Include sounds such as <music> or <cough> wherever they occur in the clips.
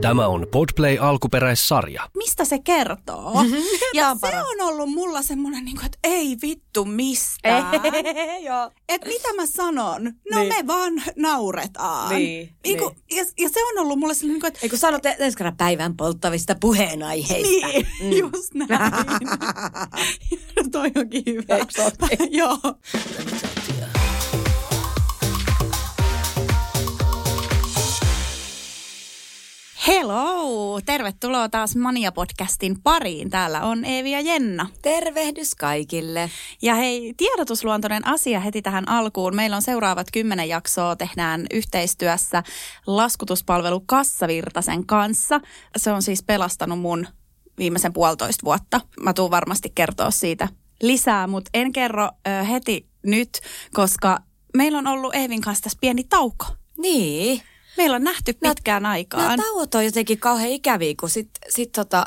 Tämä on Podplay alkuperäissarja. mistä se kertoo. <laughs> ja se on ollut mulla semmoinen, niin kuin, että ei vittu mistään. <laughs> Joo. Et mitä mä sanon? No Niin. me vaan nauretaan. Niin, Niinku, ja, ja se on ollut mulle sellainen, niin kuin, että Ei kun sanot ensi kerran päivän polttavista puheenaiheista. niin, <laughs> just näin. Toi onkin hyvä. Joo. Hello! Tervetuloa taas Mania-podcastin pariin. Täällä on Eevi ja Jenna. Tervehdys kaikille. Ja hei, tiedotusluontoinen asia heti tähän alkuun. Meillä on seuraavat kymmenen jaksoa, tehdään yhteistyössä laskutuspalvelu Kassavirtasen kanssa. Se on siis pelastanut mun viimeisen puolitoista vuotta. Mä tuun varmasti kertoa siitä lisää, mutta en kerro ö, heti nyt, koska meillä on ollut Eevin kanssa tässä pieni tauko. Niin. Meillä on nähty pitkään Nämä aikaan. tauot on jotenkin kauhean ikäviä, kun sit, sit tota,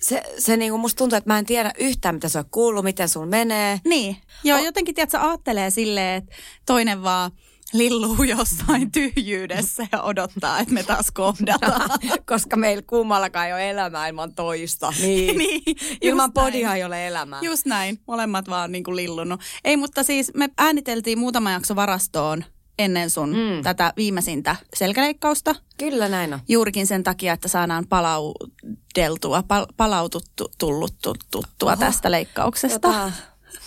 se, se niinku musta tuntuu, että mä en tiedä yhtään, mitä se on kuullut, miten sun menee. Niin, joo, jotenkin tiedätkö, ajattelee silleen, että toinen vaan lilluu <laughs> jossain tyhjyydessä ja odottaa, että me taas kohdataan. <laughs> Koska meillä kummallakaan ei ole elämää ilman toista. <laughs> Niin. niin, ilman podia ei ole elämää. Just näin, molemmat vaan niin kuin lillunut. Ei, mutta siis me ääniteltiin muutama jakso varastoon ennen sun mm. tätä viimeisintä selkäleikkausta. Kyllä näin on. Juurikin sen takia, että saadaan palaudeltua, pal- palaututtu, tullut tuttua tästä leikkauksesta. Tota, <laughs>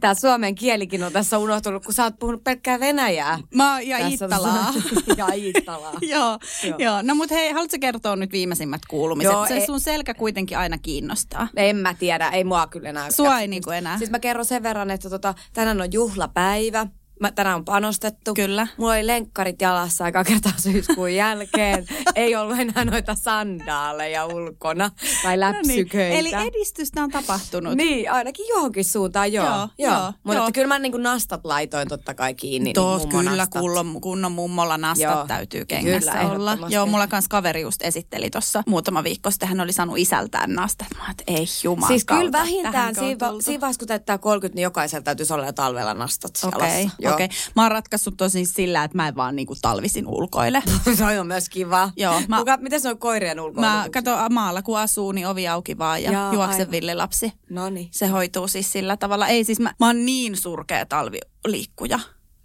Tämä suomen kielikin on tässä unohtunut, kun sä oot puhunut pelkkää venäjää. Mä ja Tässä- Iittalaa. <laughs> ja Iittalaa. joo, <laughs> Joo. joo. joo. No mut hei, haluatko kertoa nyt viimeisimmät kuulumiset? Joo, Se ei- sun selkä kuitenkin aina kiinnostaa. En mä tiedä, ei mua kyllä enää. Sua ei niinku enää. Siis mä kerron sen verran, että tota, tänään on juhlapäivä. Mä, tänään on panostettu. Kyllä. Mulla oli lenkkarit jalassa aika kertaa syyskuun jälkeen. <laughs> ei ollut enää noita sandaaleja ulkona tai läpsyköitä. No niin. Eli edistystä on tapahtunut. Niin, ainakin johonkin suuntaan, joo. Joo, joo. joo, Mutta joo. kyllä mä niin kuin nastat laitoin totta kai kiinni. Tos, niin kyllä, kunnon, kunnon mummolla nastat Joo. täytyy kengässä Kyllä, olla. Joo, mulla kans kaveri just esitteli tuossa muutama viikko sitten, hän oli saanut isältään nastat. Mä ei jumala Siis kyllä vähintään siinä, siinä vaiheessa, kun täyttää 30, niin jokaisella täytyisi olla jo talvella nastat Okei, jalassa. Joo. Okei. Mä oon ratkaissut tosin sillä, että mä en vaan niinku talvisin ulkoile. <laughs> se on myös kiva. Joo, mä-. Kuka, miten se on koirien ulkoilu? Mä katon maalla, kun asuu, niin ovi auki vaan ja Jaa, juoksen aivan. villilapsi. No niin. Se hoituu siis sillä tavalla. Ei siis, mä, mä oon niin surkea talviliikkuja.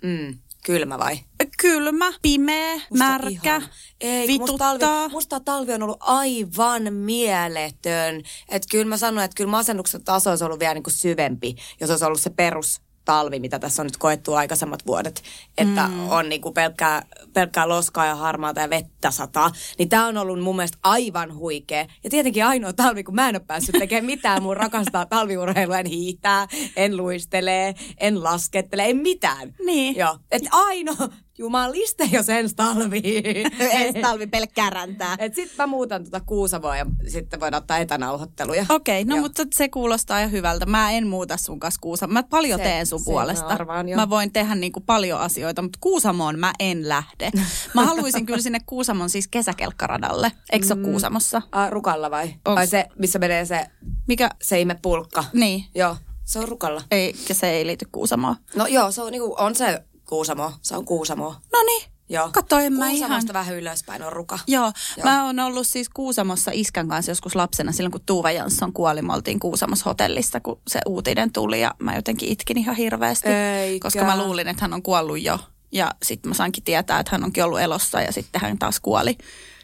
Mm, kylmä vai? Kylmä, pimeä, Musta märkä. Ei, kun musta vituttaa. talvi, musta talvi on ollut aivan mieletön. Että kyllä mä sanoin, että kyllä masennuksen taso olisi ollut vielä niin kuin syvempi, jos olisi ollut se perus talvi, mitä tässä on nyt koettu aikaisemmat vuodet, että mm. on niin kuin pelkkää, pelkkää loskaa ja harmaata ja vettä sataa, niin tämä on ollut mun mielestä aivan huikea. Ja tietenkin ainoa talvi, kun mä en ole päässyt tekemään mitään mun rakastaa talviurheilua, en hiihtää, en luistele, en laskettele, en mitään. Niin. Joo, että ainoa, jumaliste jos ensi talvi. <laughs> Ensi talvi pelkkää räntää. Et sit mä muutan tuota Kuusamoa ja sitten voidaan ottaa etänauhoitteluja. Okei, no Joo. mutta se kuulostaa jo hyvältä. Mä en muuta sun kanssa Kuusamo. Mä paljon Se- teen sun se mä puolesta. arvaan, mä voin tehdä niinku paljon asioita, mutta Kuusamoon mä en lähde. Mä haluaisin kyllä sinne Kuusamon siis kesäkelkkaradalle. Eikö se ole Kuusamossa? Ah, rukalla vai? Onks- Vai se, missä menee se, Mikä? se ihme pulkka? Niin. Joo, se on rukalla. Ei, se ei liity Kuusamoon. No joo, se on, niinku, on se Kuusamo. Se on Kuusamo. No niin. Joo. Kato, en mä ihan... Vähän ylöspäin on ruka. Joo, Joo. Joo, mä oon ollut siis Kuusamossa iskän kanssa joskus lapsena silloin, kun Tuuva Jansson kuoli. Me oltiin Kuusamossa hotellissa, kun se uutinen tuli ja mä jotenkin itkin ihan hirveästi. Eikä. Koska mä luulin, että hän on kuollut jo. Ja sitten mä sainkin tietää, että hän onkin ollut elossa ja sitten hän taas kuoli.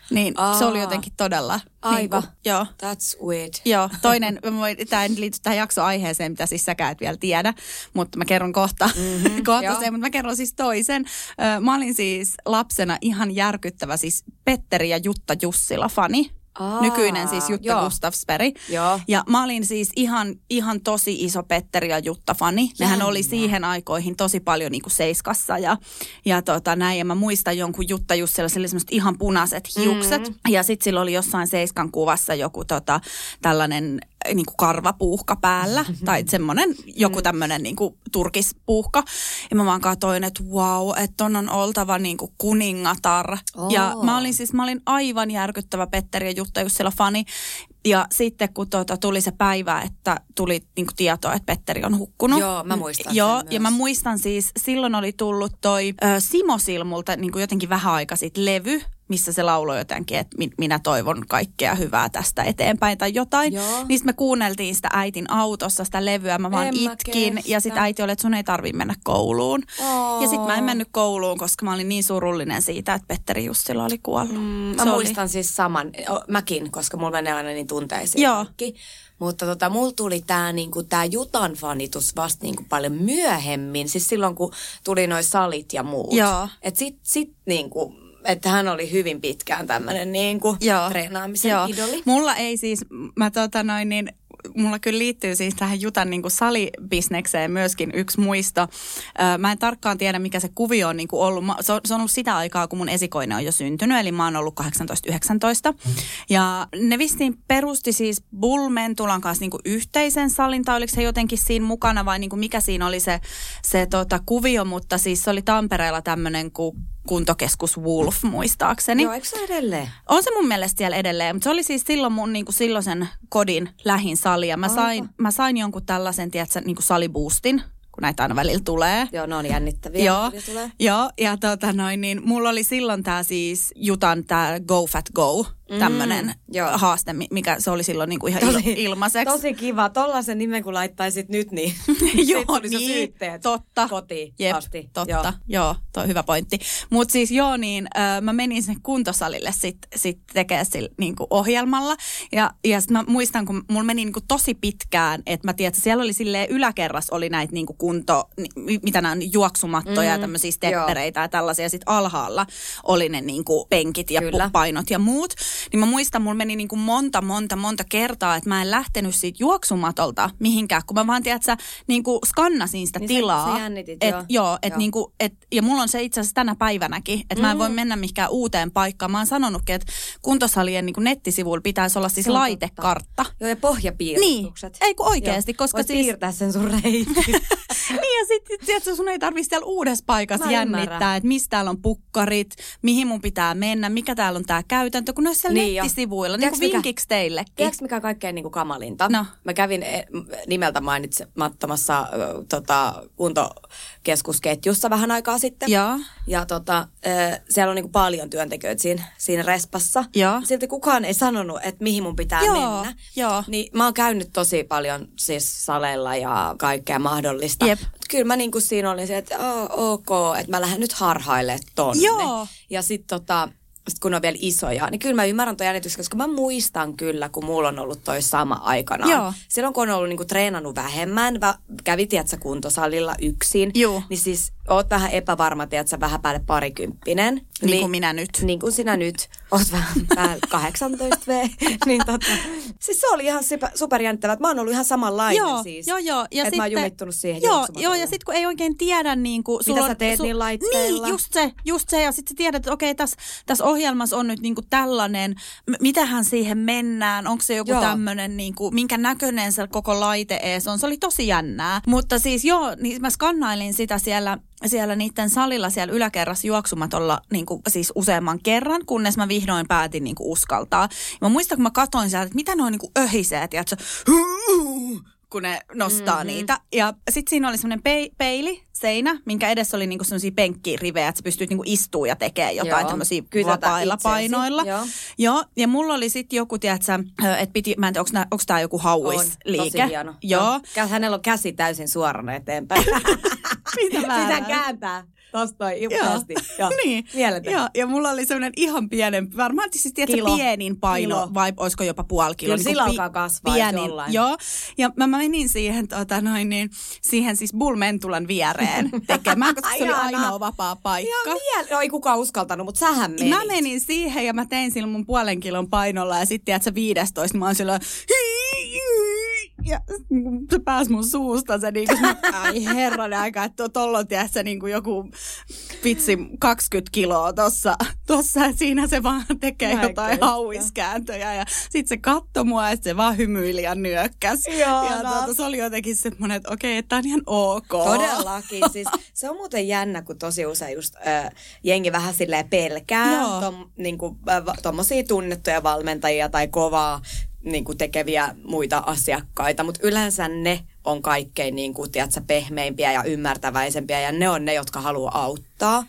Niin Aa. se oli jotenkin todella... Aivan. Niin kuin, joo. That's weird. Joo, toinen, tämä ei liity tähän jaksoaiheeseen, mitä siis säkään et vielä tiedä, mutta mä kerron kohta, mm-hmm, <laughs> kohta joo. sen, mutta mä kerron siis toisen. Mä olin siis lapsena ihan järkyttävä, siis Petteri ja Jutta Jussila fani. Aa, nykyinen siis Jutta joo. Gustafsberg. Joo. Ja mä olin siis ihan, ihan tosi iso Petteri ja Jutta-fani. Nehän oli siihen aikoihin tosi paljon niin kuin seiskassa ja, ja tota, näin. Ja mä muistan jonkun Jutta Jussilla, sillä semmoiset ihan punaiset hiukset. Mm. Ja sitten sillä oli jossain seiskan kuvassa joku tota, tällainen niin kuin karvapuuhka päällä. <laughs> tai semmoinen joku tämmöinen niin kuin turkispuuhka. Ja mä vaan katsoin, että wow, että ton on oltava niin kuin kuningatar. Ja Oo. mä olin siis, mä olin aivan järkyttävä Petteri ja Jutta Jussila fani. Ja sitten kun tuota, tuli se päivä, että tuli niin kuin tietoa, että Petteri on hukkunut. Joo, mä muistan Joo, myös. ja mä muistan siis, silloin oli tullut toi ö, Simo Silmulta niin kuin jotenkin vähän aika sitten levy, missä se lauloi jotenkin, että mi- minä toivon kaikkea hyvää tästä eteenpäin tai jotain. Joo. Niin me kuunneltiin sitä äitin autossa, sitä levyä, mä vaan En mä itkin. Ja kestä. sitten äiti oli, että sun ei tarvi mennä kouluun. Oo. Ja sitten mä en mennyt kouluun, koska mä olin niin surullinen siitä, että Petteri Jussila oli kuollut. Mm, mä Se oli- muistan siis saman, mäkin, koska mulla menee aina niin tunteisiin Joo. kaikki. Mutta tota, mulla tuli tää, niinku, tää Jutan fanitus vasta niinku, paljon myöhemmin. Siis silloin, kun tuli noi salit ja muut. Joo. Et sit, sit niinku, että hän oli hyvin pitkään tämmönen niinku, Joo. treenaamisen Joo. idoli. Mulla ei siis, mä tota noin niin, mulla kyllä liittyy siis tähän Jutan niin kuin salibisnekseen myöskin yksi muisto. Mä en tarkkaan tiedä, mikä se kuvio on niin kuin ollut. Mä- Se on, ollut sitä aikaa, kun mun esikoinen on jo syntynyt, eli mä oon ollut 18-19. Ja ne vistiin perusti siis Bullmentulan kanssa niin kuin yhteisen salin, tai oliko se jotenkin siinä mukana, vai niin kuin mikä siinä oli se, se tota, kuvio, mutta siis se oli Tampereella tämmöinen kuin kuntokeskus Wolf muistaakseni. Joo, eikö se edelleen? On se mun mielestä siellä edelleen, mutta se oli siis silloin mun niinku silloisen kodin lähin sali. Ja mä sain, mä sain jonkun tällaisen, tiedätkö, niinku saliboostin, kun näitä aina välillä tulee. Joo, ne on jännittäviä. Joo, tulee. joo, ja tota noin, niin mulla oli silloin tämä siis Jutan tämä Go Fat Go, tämmöinen mm, joo. haaste, mi- mikä se oli silloin niinku ihan il- ilmaiseksi. Tosi kiva. Tollasen nimen kun laittaisit nyt, niin <laughs> Joo, sit niin, syytteet totta. kotiin Jep, asti. totta. Joo. Joo, joo toi hyvä pointti. Mutta siis joo, niin ö, mä menin sinne kuntosalille sitten sit tekemään sillä niinku ohjelmalla. Ja, ja sit mä muistan, kun mulla meni niinku tosi pitkään, että mä tiedän, että siellä oli silleen yläkerras oli näitä niinku kunto, ni- mitä nämä on, juoksumattoja ja tämmöisiä steppereitä ja tällaisia. Sitten alhaalla oli ne niinku penkit ja Kyllä. painot ja muut. Niin mä muistan, mulla meni niinku monta, monta, monta kertaa, että mä en lähtenyt siitä juoksumatolta mihinkään, kun mä vaan, tiedätkö, niinku skannasin sitä Niin sä- tilaa. sä jännitit, et, joo. joo, et Joo. niinku, et, ja mulla on se itse asiassa tänä päivänäkin, että mm. mä en voi mennä mihinkään uuteen paikkaan. Mä oon sanonutkin, että kuntosalien niinku nettisivuilla pitäisi olla siis Se laitekartta. Joo, ja pohjapiirustukset. Niin. Ei kun oikeesti, Joo. koska Voit siis- piirtää sen sun reitin. <laughs> <laughs> niin ja sitten tiedätkö, sun ei tarvitse siellä uudessa paikassa Mä jännittää, että mistä täällä on pukkarit, mihin mun pitää mennä, mikä täällä on tää käytäntö, kun ne siellä Niin jo. nettisivuilla, niin kuin mikä- vinkiksi teillekin. Tiedätkö mikä on kaikkein niin kuin kamalinta? No. Mä kävin eh, nimeltä mainitsemattomassa äh, tota, kuntokeskusketjussa vähän aikaa sitten. Joo. Ja tota, äh, siellä on niin kuin paljon työntekijöitä siinä, siinä respassa. Joo. Silti kukaan ei sanonut, että mihin mun pitää Joo, mennä. joo. Niin mä oon käynyt tosi paljon siis saleilla ja kaikkea mahdollista. Jep. Kyllä mä niin kuin siinä olin se, että oh, ok, että mä lähden nyt harhaille tonne. Joo. Ja sitten tota, sit kun ne on vielä isoja, niin kyllä mä ymmärrän tuon jännityksen, koska mä muistan kyllä, kun mulla on ollut toi sama aikana. Joo. Silloin kun on ollut niinku treenannut vähemmän, va, kävi tiedätkö, kuntosalilla yksin, Juu. niin siis oot vähän epävarma, tiedätkö, vähän päälle parikymppinen. Niin kuin minä nyt. Niin kuin sinä nyt, oot vähän päälle <laughs> 18 V. <laughs> niin tota, siis se oli ihan super, superjännittävää, että mä oon ollut ihan samanlainen Joo, siis. joo, joo. Ja että mä oon sitten- jumittunut siihen Joo, joo ja sitten kun ei oikein tiedä, niin kuin, Mitä sä teet niillä laitteilla? Niin, just se, just se. Ja sitten sä tiedät, että okei, tässä täs ohjelmassa on nyt niin kuin tällainen, m- mitähän siihen mennään, onko se joku tämmöinen, niin kuin, minkä näköinen se koko laite ees on. Se oli tosi jännää. Mutta siis joo, niin mä skannailin sitä siellä siellä niiden salilla siellä yläkerrassa juoksumatolla niin kuin, siis useamman kerran, kunnes mä vihdoin päätin niin kuin, uskaltaa. Ja mä muistan, kun mä katsoin sieltä, että mitä noin niin öhisee, tiedätkö, kun ne nostaa mm-hmm. niitä. Ja sitten siinä oli semmoinen pei- peili, seinä, minkä edessä oli niinku semmoisia penkkirivejä, että sä pystyt niinku istuu ja tekemään jotain tämmöisiä vapailla itseäsi. painoilla. Joo. Joo, ja mulla oli sitten joku, tiedätkö, että piti, mä en tiedä, onko tämä joku on hauisliike. tosi hieno. Joo. Hänellä on käsi täysin suorana eteenpäin. <laughs> Mitä Sitä kääntää. Tosta toi upeasti. <laughs> Joo. niin. Mieletön. Joo, ja mulla oli semmoinen ihan pienen, varmaan siis tiedätkö, Kilo. pienin paino, Kilo. vai olisiko jopa puoli kiloa. Kyllä niin sillä alkaa kasvaa, Pienin, jollain. joo. Ja mä, mä menin siihen, tota, noin, niin, siihen siis Bullmentulan viereen <laughs> tekemään, koska se oli ainoa vapaa paikka. Ihan miele- no ei kukaan uskaltanut, mutta sähän menit. Mä menin siihen ja mä tein sillä mun puolen kilon painolla ja sitten tiedätkö 15, mä oon sillä ja se pääsi mun suusta se niinku, se, ai herranen aika, että tolla on tiedätkö, niinku joku vitsi 20 kiloa tossa, tossa siinä se vaan tekee Mä jotain kestä. hauiskääntöjä ja sit se katsoi mua ja se vaan hymyili ja nyökkäs. Ja Ihanaa. tuota, se oli jotenkin semmoinen, että okei, että tää on ihan ok. Todellakin. Siis se on muuten jännä, kun tosi usein just äh, jengi vähän silleen pelkää Joo. tom, niinku, äh, tommosia tunnettuja valmentajia tai kovaa niinku, tekeviä muita asiakkaita, mutta yleensä ne on kaikkein niinku, tiedätkö, pehmeimpiä ja ymmärtäväisempiä ja ne on ne, jotka haluaa auttaa.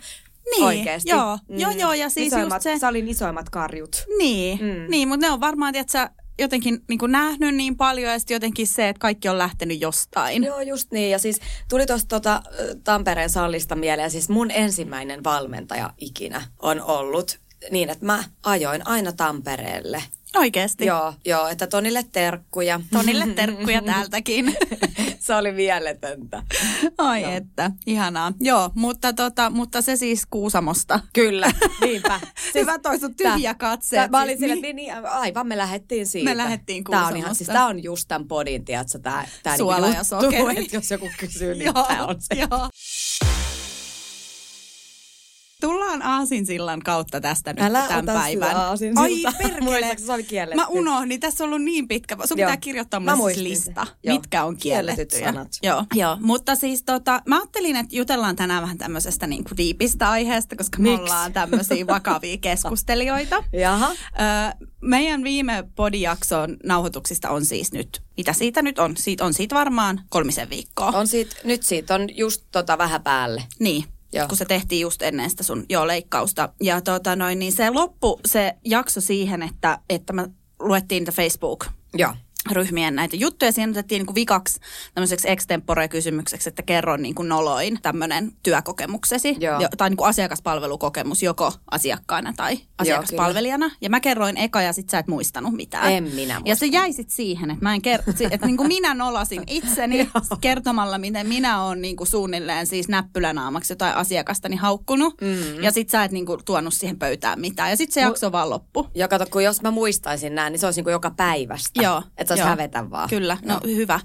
Niin, Oikeesti. joo. Joo, joo, ja siis isoimmat, just se- Salin isoimmat karjut. Niin, Mm. mm. niin mutta ne on varmaan, tiedätkö, jotenkin niin kuin nähnyt niin paljon ja sitten jotenkin se, että kaikki on lähtenyt jostain. Joo, just niin. Ja siis tuli tuosta tota, ö, Tampereen sallista mieleen, siis mun ensimmäinen valmentaja ikinä on ollut niin, että mä ajoin aina Tampereelle. Oikeasti. Joo, joo, että Tonille terkkuja. Tonille terkkuja <laughs> täältäkin. Se oli mieletöntä. Ai Joo. että, ihanaa. Joo, mutta, tota, mutta se siis Kuusamosta. Kyllä, niinpä. <laughs> Hyvä toi sun tyhjä katse. Mä olin sille, niin, niin, aivan me lähdettiin siitä. Me lähdettiin Tää on, ihan, Kuusamosta. siis tää on just tämän podin, tiedätkö, tää, tää Suola niinku ja juttu, sokeri. että jos joku kysyy, niin Joo, tää on se. joo. Tullaan Aasinsillan kautta tästä nyt Älä tämän päivän. Ai <laughs> perkele. Mä unohdin, tässä on ollut niin pitkä. Sun Joo. pitää kirjoittaa mulle siis lista. Joo. mitkä on kiellettyjä. sanat. Joo. Joo, mutta siis tota, mä ajattelin, että jutellaan tänään vähän tämmöisestä niin kuin diipistä aiheesta, koska me Miks? ollaan tämmöisiä <laughs> vakavia keskustelijoita. Jaha. Ö, meidän viime podijakson nauhoituksista on siis nyt, mitä siitä nyt on? Siitä on siitä varmaan kolmisen viikkoa. On siitä, nyt siitä on just tota vähän päälle. Niin, Joo. kun se tehtiin just ennen sitä sun joo, leikkausta. Ja tota noin, niin se loppu se jakso siihen, että, että me luettiin niitä Facebook Joo. Ryhmien näitä juttuja. Siinä otettiin niin kuin vikaksi tämmöiseksi extempore-kysymykseksi, että kerro niin kuin noloin tämmöinen työkokemuksesi. Joo. Jo, tai niin kuin asiakaspalvelukokemus joko asiakkaana tai asiakaspalvelijana. ja mä kerroin eka ja sit sä et muistanut mitään. En minä Ja se jäi sit siihen, että mä en ker- että niin kuin minä nolasin <laughs> itseni kertomalla, miten minä oon niin kuin suunnilleen siis näppylänaamaksi jotain asiakastani haukkunut. Mm. Ja sit sä et niin kuin tuonut siihen pöytään mitään. Ja sit se jakso vaan loppu. Ja kato, kun jos mä muistaisin näin, niin se olisi niin kuin joka päivästä. Joo. Että olisi joo. hävetä vaan. Kyllä, no Joo. hyvä.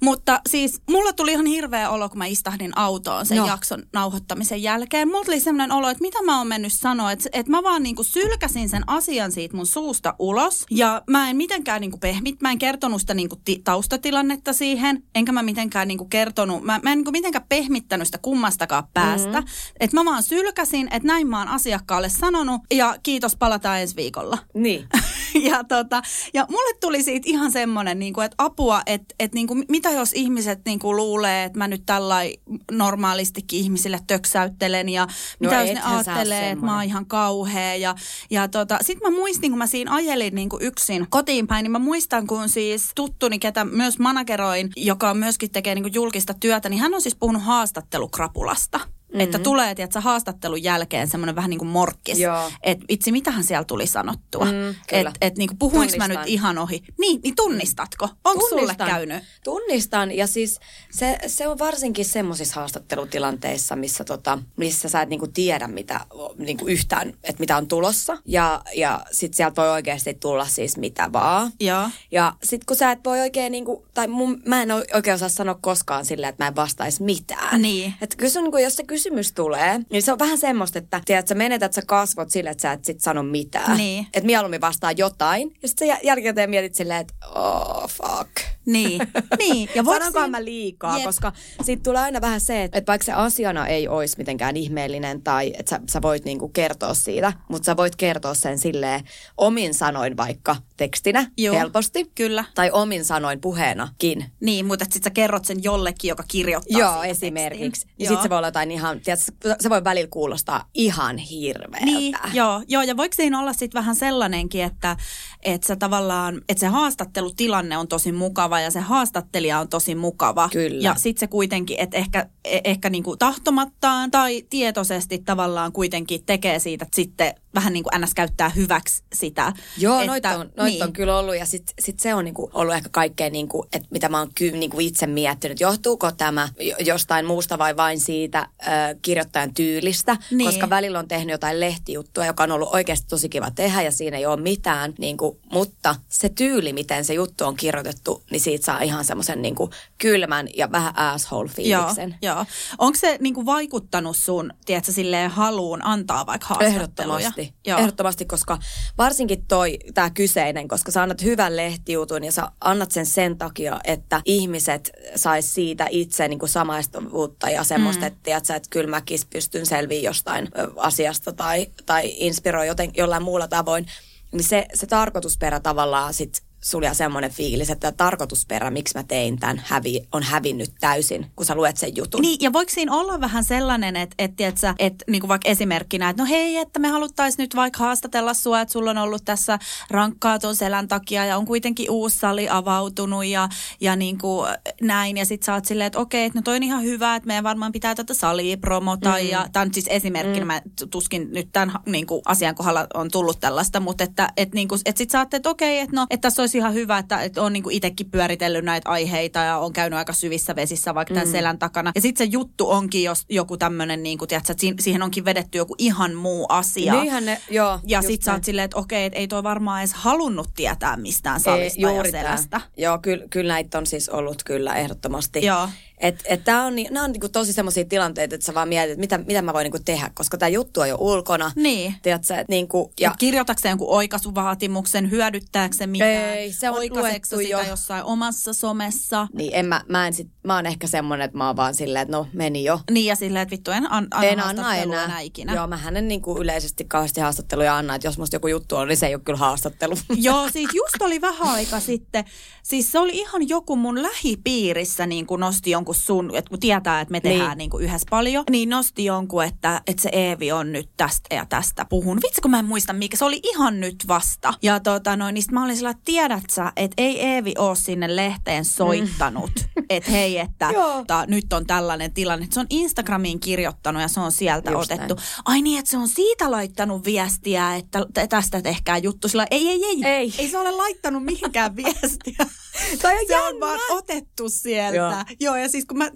Mutta siis mulla tuli ihan hirveä olo, kun mä istahdin autoon sen No. no. jakson nauhoittamisen jälkeen. Mulla tuli sellainen olo, että mitä mä oon mennyt sanoa, että, että mä vaan niinku sylkäsin sen asian siitä mun suusta ulos. Ja mä en mitenkään niinku pehmit, mä en kertonut sitä niinku ti- taustatilannetta siihen, enkä mä mitenkään niinku kertonut, mä, mä en niinku mitenkään pehmittänyt sitä kummastakaan päästä. Mm-hmm. Että mä vaan sylkäsin, että näin mä oon asiakkaalle sanonut ja kiitos, palataan ensi viikolla. Niin. <laughs> ja, tota, ja mulle tuli siitä ihan semmoinen, niin kuin, että apua, että, että niin kuin, mitä jos ihmiset niin kuin, luulee, että mä nyt tällain normaalistikin ihmisille töksäyttelen ja mitä jos ne ajattelee, että mä oon ihan kauhea. Ja, ja tota, sitten mä muistin, kun mä siinä ajelin niin kuin yksin kotiin päin, niin mä muistan, kun siis tuttuni, ketä myös manageroin, joka myöskin tekee niin kuin julkista työtä, niin hän on siis puhunut haastattelukrapulasta. Mm-hmm. Että tulee, tiedätkö, haastattelun jälkeen semmoinen vähän niin kuin morkkis. Että vitsi, mitähän siellä tuli sanottua. Mm, että et, niin kuin puhuinko mä nyt ihan ohi. Niin, niin tunnistatko? Onko sulle käynyt? Tunnistan ja siis se, se on varsinkin semmoisissa haastattelutilanteissa, missä, tota, missä sä et niinku tiedä mitä, niinku yhtään, että mitä on tulossa. Ja, ja sit sieltä voi oikeasti tulla siis mitä vaan. Joo. Ja sit kun sä et voi oikein niinku, tai mun, mä en oikein osaa sanoa koskaan silleen, että mä en vastaisi mitään. Niin. Että kyllä se on, niinku, jos se kysymys tulee, niin se on vähän semmoista, että tiedät, sä menetät sä kasvot sille, että sä et sit sano mitään. Niin. Että mieluummin vastaa jotain. Ja sit sä jä- jälkikäteen mietit silleen, että oh fuck. Niin. <laughs> niin. Ja Sanonkohan siinä- mä liikaa, Jep. koska siitä tulee aina vähän se, että, että vaikka se asiana ei olisi mitenkään ihmeellinen tai että sä, sä voit niinku kertoa siitä, mutta sä voit kertoa sen silleen omin sanoin vaikka tekstinä Joo. helposti. Kyllä. Tai omin sanoin puheenakin. Niin, mutta sitten sä kerrot sen jollekin, joka kirjoittaa Joo, esimerkiksi. tekstin. Ja sitten se voi olla jotain ihan, tiedätkö, se voi välillä kuulostaa ihan hirveältä. Niin, joo, joo, ja voiko siinä olla sitten vähän sellainenkin, että, että sä tavallaan, että se haastattelutilanne on tosi mukava ja se haastattelija on tosi mukava. Kyllä. Ja sitten se kuitenkin, että ehkä, e- ehkä niinku tahtomattaan tai tietoisesti tavallaan kuitenkin tekee siitä että sitten vähän niin kuin NS käyttää hyväksi sitä. Joo, että, noita on, noit niin. on kyllä ollut ja sitten sit se on niinku ollut ehkä kaikkein, niinku, että mitä mä oon ky, niinku itse miettinyt. Johtuuko tämä jo- jostain muusta vai vain siitä ö, kirjoittajan tyylistä? Niin. Koska välillä on tehnyt jotain lehtijuttua, joka on ollut oikeasti tosi kiva tehdä ja siinä ei ole mitään. Niinku, mutta se tyyli, miten se juttu on kirjoitettu, niin siitä saa ihan semmoisen niinku, kylmän ja vähän Joo, asshole-fiiliksen. joo. Onko se niinku vaikuttanut sun, tiedätkö, silleen haluun antaa vaikka haastatteluja? Ehdottomasti. Joo. Ehdottomasti, koska varsinkin toi, tämä kyseinen, koska sä annat hyvän lehtijutun ja sä annat sen sen takia, että ihmiset sais siitä itse niin kuin samaistuvuutta ja semmoista, mm. että, tiedätkö, että kyllä mäkin pystyn selviämään jostain asiasta tai, tai inspiroi joten, jollain muulla tavoin. Niin se, se tarkoitusperä tavallaan sit sulla jää semmoinen fiilis, että tarkoitusperä, miksi mä tein tämän, hävi, on hävinnyt täysin, kun sä luet sen jutun. Niin, ja voiko siinä olla vähän sellainen, että, että, tiedätkö, että niin kuin vaikka esimerkkinä, että no hei, että me haluttaisiin nyt vaikka haastatella sua, että sulla on ollut tässä rankkaa tuon selän takia ja on kuitenkin uusi sali avautunut ja, ja niin kuin näin. Ja sit sä oot silleen, että okei, että no toi on ihan hyvä, että meidän varmaan pitää tätä salia promota. Mm. Ja tämä on siis esimerkkinä, mm. mä tuskin nyt tämän niin kuin asian kohdalla on tullut tällaista, mutta että, että, niin kuin, että sit sä ajattelet, että okei, että no, että tässä olisi ihan hyvä, että, että on niin kuin itsekin pyöritellyt näitä aiheita ja on käynyt aika syvissä vesissä vaikka tämän selän takana. Ja sitten se juttu onkin jos joku tämmöinen, niin kuin, tiedätkö, että siihen- onkin vedetty joku ihan muu asia. Niinhän ne, joo. Ja just sit sä oot silleen, että okei, että ei toi varmaan edes halunnut tietää mistään salista Ei, ja selästä. Joo, kyllä, kyllä näitä on siis ollut kyllä ehdottomasti. Joo. Et, et tää on, nää on niinku tosi semmoisia tilanteita, että sä vaan mietit, että mitä, mitä mä voin niinku tehdä, koska tämä juttu on jo ulkona. Niin. Tiedätkö, et niinku, Ja ja kirjoitatko se jonkun oikaisuvaatimuksen, hyödyttääkö se mitään? Ei, se on luettu sitä jo. jossain omassa somessa? niin en mä, mä, en sit, mä oon ehkä semmonen, että mä oon vaan silleen, että no meni jo. Niin ja silleen, että vittu en an, anna en anna haastattelua enää. ikinä. Joo, mä en niinku yleisesti kauheasti haastatteluja anna, että jos musta joku juttu on, niin se ei ole kyllä haastattelu. <laughs> Joo, siis just oli vähän aika sitten. Siis se oli ihan joku mun lähipiirissä niin kuin nosti jonkun sun, että kun tietää, että me tehdään niin. Niin. Kuin yhdessä paljon, niin nosti jonkun, että, että se Eevi on nyt tästä ja tästä puhunut. Vitsi, kun mä en muista mikä, se oli ihan nyt vasta. Ja tota noin, niin mä olin sillä, että tiedät sä, että ei Eevi ole sinne lehteen soittanut, <laughs> mm. että hei, että ta, nyt on tällainen tilanne. Se on Instagramiin kirjoittanut ja se on sieltä Just otettu. näin. Ai niin, että se on siitä laittanut viestiä, että tästä tehkää juttu. Sillä ei, ei, ei, Ei. ei se ole laittanut mihinkään <laughs> viestiä. <laughs> Toi on se on jännä. vaan otettu sieltä. Joo, Joo. Ja siis kun mä,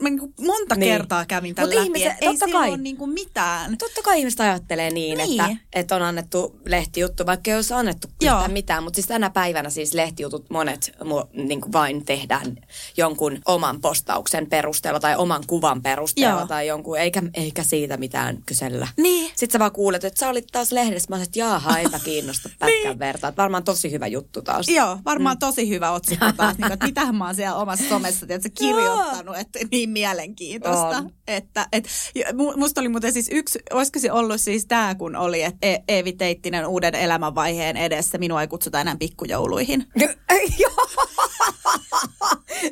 mä niin monta niin. Kertaa kävin tämän Mut läpi, ihmiset- ei totta kai. ole niin kuin mitään. Totta kai ihmiset ajattelee niin, Niin. Että, että on annettu lehtijuttu, vaikka ei olisi annettu yhtään mitään. Mutta siis tänä päivänä siis lehtijutut monet niin kuin vain tehdään jonkun oman postauksen perusteella tai oman kuvan perusteella Joo. tai jonkun, eikä, eikä siitä mitään kysellä. Niin. Sitten sä vaan kuulet, että sä olit taas lehdessä. Mä sanoin, että jaaha, eipä kiinnosta pätkän <laughs> niin. vertaa. Varmaan tosi hyvä juttu taas. Joo, varmaan mm. tosi hyvä otsikko taas, niin kuin, että mitähän mä oon siellä omassa somessa tiedätkö, kirjoittanut, että niin mielenkiintoista. On. Että, et, musta oli muuten siis yksi, olisiko se ollut siis tämä, kun oli, että e- Eevi Teittinen uuden elämänvaiheen edessä, minua ei kutsuta enää pikkujouluihin. Joo.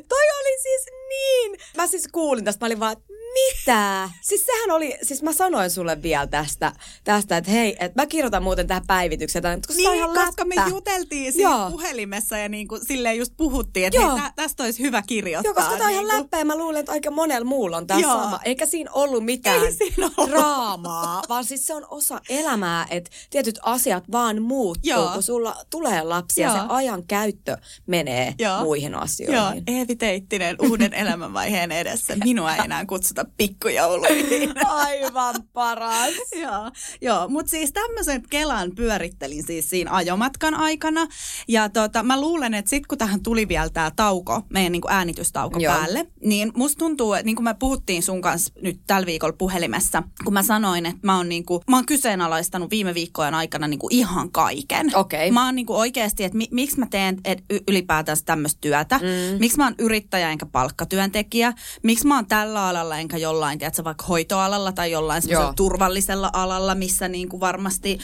Toi oli siis niin. Mä siis kuulin tästä, mä olin vaan, mitä? Siis sehän oli, siis mä sanoin sulle vielä tästä, tästä että hei, että mä kirjoitan muuten tähän päivitykseen, että koska Niin, ihan koska me läppä. juteltiin siinä Joo. puhelimessa ja niin kuin silleen just puhuttiin, että Joo. hei, tä, tästä olisi hyvä kirjoittaa. Joo, koska tää on ihan niin kuin- läppä ja mä luulen, että aika monella muulla on tämä Joo. sama. Eikä siinä ollut mitään Ei siinä ollut. draamaa, vaan siis se on osa elämää, että tietyt asiat vaan muuttuu, Joo. kun sulla tulee lapsia. Joo. Se ajan käyttö menee Joo. muihin Joo, asioihin. Eevi Teittinen uuden elämänvaiheen edessä. Minua ei enää kutsuta pikkujouluihin. <laughs> Aivan paras. <laughs> joo, joo. mutta siis tämmöisen Kelan pyörittelin siis siinä ajomatkan aikana. Ja tota, mä luulen, että sitten kun tähän tuli vielä tämä tauko, meidän niin äänitystauko Joo. päälle, niin musta tuntuu, että niin kuin me puhuttiin sun kanssa nyt tällä viikolla puhelimessa, kun mä sanoin, että mä oon, niin kuin, mä oon kyseenalaistanut viime viikkojen aikana niin kuin ihan kaiken. Okei. Mä oon niin kuin oikeasti, että mi, miksi mä teen et, ylipäätänsä tämmöistä työtä, mm. miksi mä oon yrittäjä enkä palkkatyöntekijä, miksi mä oon tällä alalla enkä ihan jollain, tiedätkö, vaikka hoitoalalla tai jollain semmoisella turvallisella alalla, missä niin kuin varmasti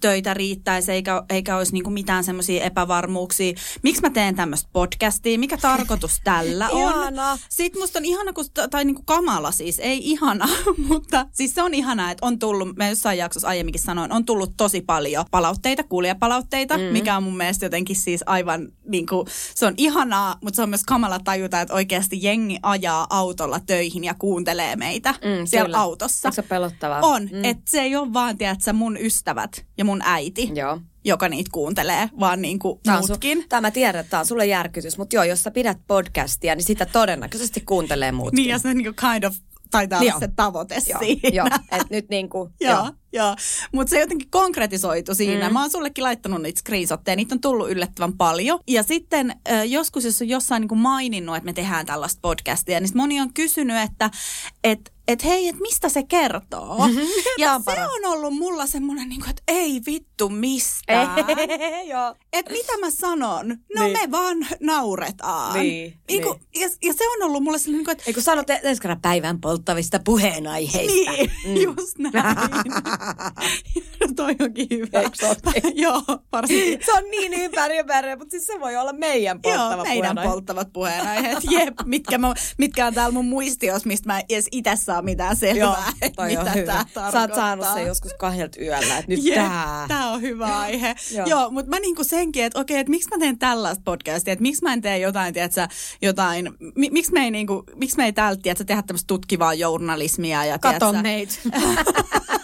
töitä riittäisi eikä, eikä olisi niin kuin mitään semmoisia epävarmuuksia. Miksi mä teen tämmöistä podcastia? Mikä tarkoitus tällä <laughs> on? Ihana. Sitten musta on ihana, kun, tai niin kuin kamala siis, ei ihana, <laughs> mutta siis se on ihanaa, että on tullut, mä jossain jaksossa aiemminkin sanoin, on tullut tosi paljon palautteita, kuulijapalautteita, mm. mikä on mun mielestä jotenkin siis aivan niin kuin, se on ihanaa, mutta se on myös kamala tajuta, että oikeasti jengi ajaa autolla töihin ja kuuntelee meitä mm, siellä kyllä. autossa. Onko se pelottavaa? On, mm. että se ei ole vaan, tiedätkö, mun ystävät ja mun äiti. Joo joka niitä kuuntelee, vaan niin kuin tämä muutkin. Su- tämä tiedät, että tämä on sulle järkytys, mutta joo, jos sä pidät podcastia, niin sitä todennäköisesti kuuntelee muutkin. Niin, ja se niin kuin kind of taitaa olla se tavoite joo, siinä. Joo, että nyt niin kuin, <laughs> joo. joo. Joo, mutta se jotenkin konkretisoitu siinä. Mm. Mä oon sullekin laittanut niitä screenshotteja, niitä on tullut yllättävän paljon. Ja sitten joskus, jos on jossain niin kuin maininnut, että me tehdään tällaista podcastia, niin moni on kysynyt, että et, et hei, että mistä se kertoo? <laughs> ja se on ollut mulla semmoinen, niin kuin, että ei vittu mistään. että mitä mä sanon? No niin. me vaan nauretaan. Niin, niin. Kuin, ja, ja se on ollut mulle sellainen, niin kuin, että... Ei kun sanot ensi päivän polttavista puheenaiheista. Niin, mm. <laughs> just näin. <laughs> Toi onkin hyvä. Joo, varsinkin. Se on niin ympäri ympäri, mutta siis se voi olla meidän polttava Joo, meidän puheenaihe. polttavat puheenaiheet. Jep, mitkä, mä, mitkä on täällä mun muistiossa, mistä mä edes itse saa mitään selvää, Joo, toi mitä on hyvä. Sä oot saanut sen joskus kahdelta yöllä, että nyt Jep, tää. Tää on hyvä aihe. <laughs> Joo, Joo mutta mä niinku senkin, että okei, että miksi mä teen tällaista podcastia, että miksi mä en tee jotain, tiedätkö, jotain, mi, miksi me ei, niinku, miksi me ei täältä, tiedätkö, tehdä tämmöistä tutkivaa journalismia. Ja, Kato tiedätkö, meitä. <laughs>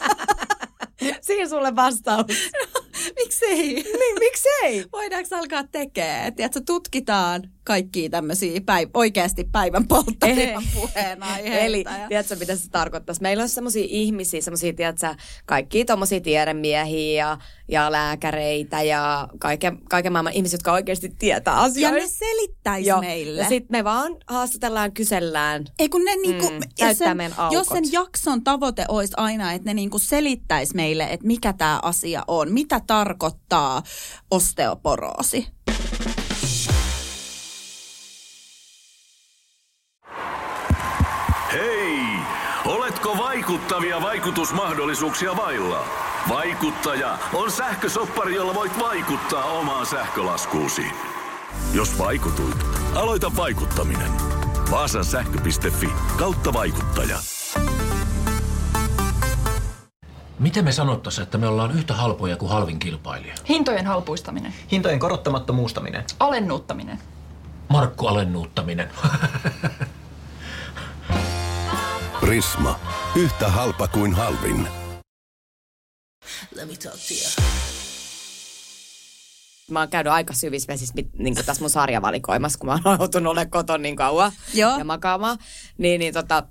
<laughs> Siinä sulle vastaus. No, miksei? Niin, miksei? Voidaanko alkaa tekemään? Tiedätkö, tutkitaan kaikkia tämmöisiä päiv- oikeasti päivän polttavia puheenaiheita. Eli, ja... tiedätkö, mitä se tarkoittaisi? Meillä on semmoisia ihmisiä, semmoisia, tiedätkö, kaikkia tommosia tiedemiehiä ja, ja lääkäreitä ja kaiken, kaiken maailman ihmisiä, jotka oikeasti tietää asioita. Ja ne selittäisi Joo. meille. Ja sitten me vaan haastatellaan, kysellään. Ei kun ne niinku, mm, jos, sen, meidän jos sen jakson tavoite olisi aina, että ne niinku selittäisi meille, että mikä tämä asia on, mitä tarkoittaa osteoporoosi. Vaikuttavia vaikutusmahdollisuuksia vailla? Vaikuttaja on sähkösoppari, jolla voit vaikuttaa omaan sähkölaskuusi. Jos vaikutuit, aloita vaikuttaminen. Vaasan sähkö.fi kautta vaikuttaja. Miten me sanottaisiin, että me ollaan yhtä halpoja kuin halvin kilpailija? Hintojen halpuistaminen. Hintojen korottamattomuustaminen. Alennuuttaminen. Markku alennuuttaminen. <laughs> Prisma. Yhtä halpa kuin halvin. Let me talk to you. Mä oon käynyt aika syvissä vesissä niin tässä mun sarjavalikoimassa, kun mä oon joutunut olemaan kotona niin kauan Joo. ja makaamaan. Niin, niin tota,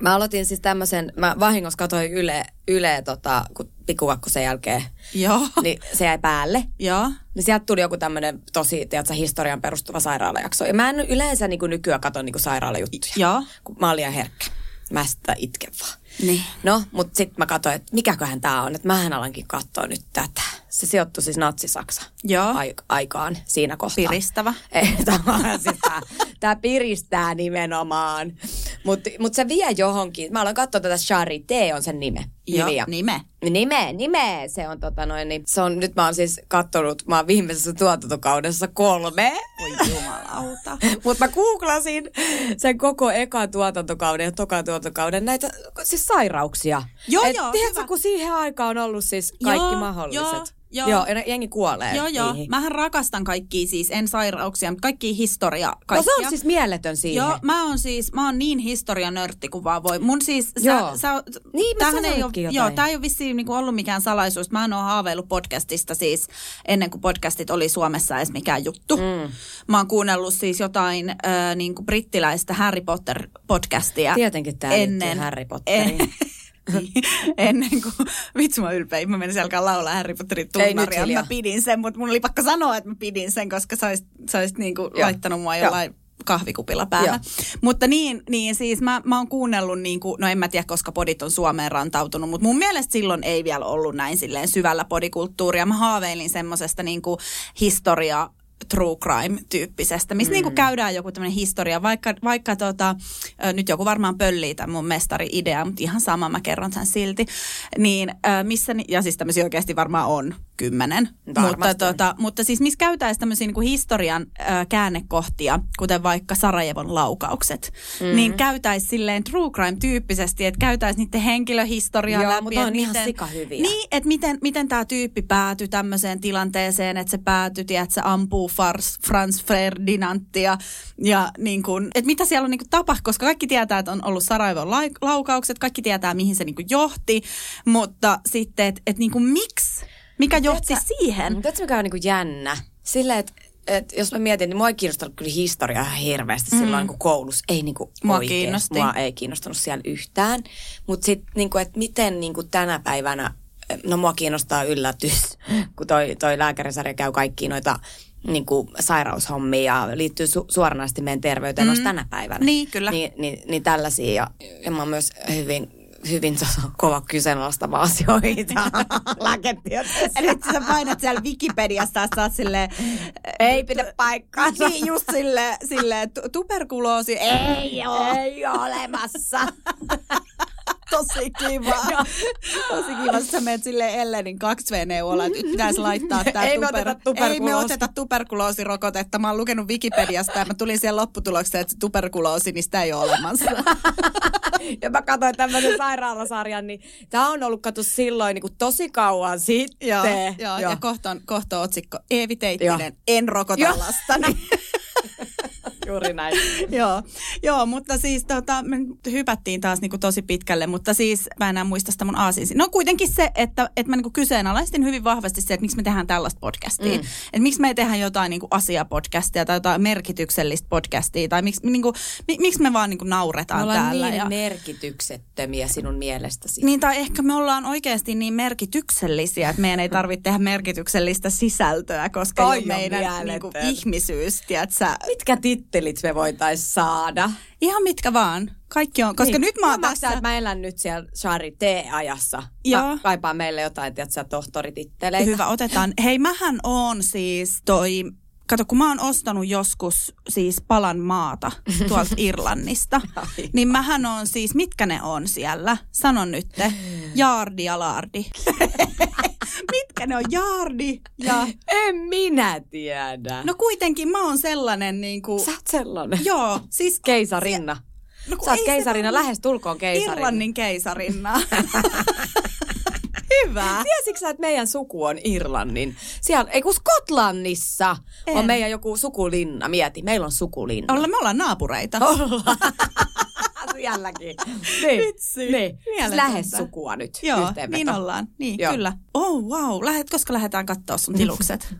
Mä aloitin siis tämmöisen, mä vahingossa katsoin Yle, Yle tota, kun sen jälkeen. Joo. Niin se jäi päälle. Joo. Niin sieltä tuli joku tämmöinen tosi, tiedätkö, historian perustuva sairaalajakso. Ja mä en yleensä niin kuin nykyään katso niin kuin sairaalajuttuja. Joo. Kun mä olin herkkä. Mä sitä itken vaan. Niin. No, mutta sitten mä katsoin, että mikäköhän tämä on, että mähän alankin katsoa nyt tätä. Se sijoittui siis Natsi-Saksa Joo. aikaan siinä kohtaa. Piristävä. <laughs> Siis tämä, piristää nimenomaan. Mutta mut se vie johonkin. Mä aloin katsoa tätä Charité on sen nime. Joo, nime. Nime, nime. Se on tota noin, niin se on, nyt mä oon siis kattonut, mä oon viimeisessä tuotantokaudessa kolme. Voi jumalauta. <laughs> Mutta mä googlasin sen koko eka tuotantokauden ja toka tuotantokauden näitä siis sairauksia. Joo, Et joo, tiedätkö, kun siihen aikaan on ollut siis kaikki joo, mahdolliset. Joo. Joo. Joo, jengi kuolee Joo, joo. Niihin. Mähän rakastan kaikkia siis, en sairauksia, mutta kaikki historia. Kaikkia. No se on siis mieletön siihen. Joo, mä oon siis, mä oon niin historianörtti kuin vaan voi. Mun siis, joo. sä, sä, niin, tämähän ei ole, jotain. joo, tää ei ole vissiin niinku ollut mikään salaisuus. Mä en ole haaveillut podcastista siis ennen kuin podcastit oli Suomessa edes mikään juttu. Mm. Mä oon kuunnellut siis jotain äh, niinku brittiläistä Harry Potter-podcastia. Tietenkin tää ennen, Harry Potteriin. <laughs> En, <laughs> ennen kuin, vitsi mä ylpein, mä menisin alkaa laulaa Harry Potterin tunnaria. Mä pidin sen, mutta mun oli pakko sanoa, että mä pidin sen, koska sä olisit, sä olisit niinku laittanut mua jollain kahvikupilla päähän. Mutta niin, niin siis mä, mä oon kuunnellut, niin kuin, no en mä tiedä, koska podit on Suomeen rantautunut, mutta mun mielestä silloin ei vielä ollut näin silleen syvällä podikulttuuria. Mä haaveilin semmoisesta niin historia true crime-tyyppisestä, missä mm. niinku käydään joku tämmöinen historia, vaikka, vaikka tota, nyt joku varmaan pöllii tämän mun mestari-idea, mutta ihan sama, mä kerron sen silti, niin missä, ja siis tämmöisiä oikeasti varmaan on kymmenen, mutta, tota, mutta siis missä käytäisiin tämmöisiä niinku historian ö, käännekohtia, kuten vaikka Sarajevon laukaukset, mm. niin käytäisiin silleen true crime-tyyppisesti, että käytäisiin niiden henkilöhistoriaa Joo, läpi. mutta on ihan miten- sikahyviä. Niin, että miten, miten tämä tyyppi päätyi tämmöiseen tilanteeseen, että se päätyi, että se ampuu Fars, Franz Ferdinandia ja niin kuin, että mitä siellä on niin kuin tapahtunut, koska kaikki tietää, että on ollut Sarajevon laukaukset, kaikki tietää, mihin se niin kuin johti, mutta sitten, että että niin kuin miksi, mikä johti Tiedätkö- siihen? Mutta tiedätkö, mikä on niinku jännä? Silleen, että et jos mä mietin, niin mua ei kiinnostanut kyllä historia ihan hirveästi mm. silloin niin koulussa. Ei niinku Mua oikeesti. kiinnosti. Mua ei kiinnostanut siellä yhtään. Mutta sitten, niinku, että miten niinku tänä päivänä, no mua kiinnostaa yllätys, <laughs> kun toi, toi lääkärisarja käy kaikki noita niinku sairaushommia ja liittyy su- suoranaisesti meidän terveyteen mm. tänä päivänä. Niin, kyllä. Niin, niin, niin tällaisia ja, ja mä oon myös hyvin hyvin tota, <laughs> kova kyseenalaistava asioita <laughs> lääketieteessä. Eli sä painat siellä Wikipediassa ja saat silleen... Ei pidä paikkaansa. <laughs> Niin, just silleen, silleen tu- tuberkuloosi. Ei ole. Ei ole olemassa. Tosi kiva. <laughs> Tosi kiva. Sä menet silleen Ellenin 2V-neuvolla, että nyt pitäisi laittaa tää Ei me oteta Ei me tuberkuloosi. oteta tuberkuloosirokotetta. Mä oon lukenut Wikipediasta ja mä tulin siihen lopputulokseen, että tuberkuloosi, niin sitä ei ole olemassa. <laughs> ja mä katsoin tämmöisen sairaalasarjan, niin tää on ollut katu silloin niin kuin tosi kauan sitten. joo, joo, ja kohta on, kohta on otsikko Eevi Teittinen, Joo. en rokota Joo. lastani. <laughs> Juuri näin. <laughs> joo, joo, mutta siis tota, me hypättiin taas niinku tosi pitkälle, mutta siis mä enää muista sitä mun aasinsi. No kuitenkin se, että, että mä niinku kyseenalaistin hyvin vahvasti se, että miksi me tehdään tällaista podcastia. Mm. Että miksi me ei tehdä jotain niinku asiapodcastia tai jotain merkityksellistä podcastia tai miksi, niinku, mi, miksi me vaan niinku nauretaan Me ollaan täällä. niin ja, merkityksettömiä sinun mielestäsi. niin, tai ehkä me ollaan oikeasti niin merkityksellisiä, että meidän ei tarvitse tehdä merkityksellistä sisältöä, koska meidän mieletön. niinku, ihmisyys, tiedätkö, Mitkä tittelit me voitais saada? Ihan mitkä vaan. Kaikki on, koska niin. nyt mä oon sä, tässä... että mä elän nyt siellä Shari T-ajassa. Joo. Mä kaipaan meille jotain, tiedätkö, tohtorititteleitä. Hyvä, otetaan. Hei, mähän on siis toi... Kato, kun mä oon ostanut joskus siis palan maata tuolta <laughs> Irlannista, niin mähän on siis, mitkä ne on siellä? Sano nyt, jaardi ja laardi. <laughs> mitkä ne on, jaardi ja... En minä tiedä. No kuitenkin mä oon sellainen niin kuin... Sä oot sellainen. Joo, siis... Keisarinna. No, Sä oot keisarina, lähes tulkoon keisarina. Irlannin keisarinna. <laughs> Hyvä. Tiesitkö sä, että meidän suku on Irlannin? Siellä, ei kun Skotlannissa En. on meidän joku sukulinna. Mieti, meillä on sukulinna. Olla, me ollaan naapureita. Ollaan. <laughs> <laughs> Sielläkin. <laughs> Niin. Vitsi. Niin. Siis lähes sukua nyt. Joo, yhteenveto. niin ollaan. Niin, Joo. kyllä. Oh, wow. Lähet, koska lähdetään katsoa sun <laughs> tilukset?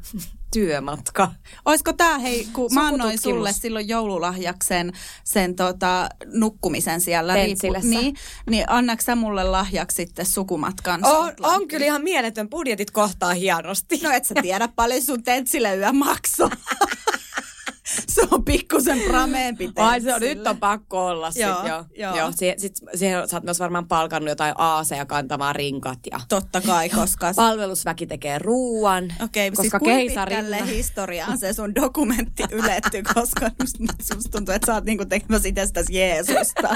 Työmatka. Oisko tää, hei, kun mä annoin sulle silloin joululahjaksen sen tota, nukkumisen siellä. Tentsilässä. niin, niin annaks sä mulle lahjaksi sitten sukumatkan? On, on kyllä ihan mieletön. Budjetit kohtaa hienosti. No et sä tiedä paljon sun tentsille yö maksoi. Se on pikkusen prameempi Ai se on, nyt on pakko olla sit, Joo, joo. joo. joo. Sie, sit, siihen sä oot myös varmaan palkannut jotain aaseja kantamaan rinkat ja Totta kai, koska... palvelusväki tekee ruuan. Okei, koska siis kuinka keisarinna... pitkälle historiaan se sun dokumentti yletty, <laughs> koska musta tuntuu, että sä oot niinku tekemässä itsestäsi Jeesusta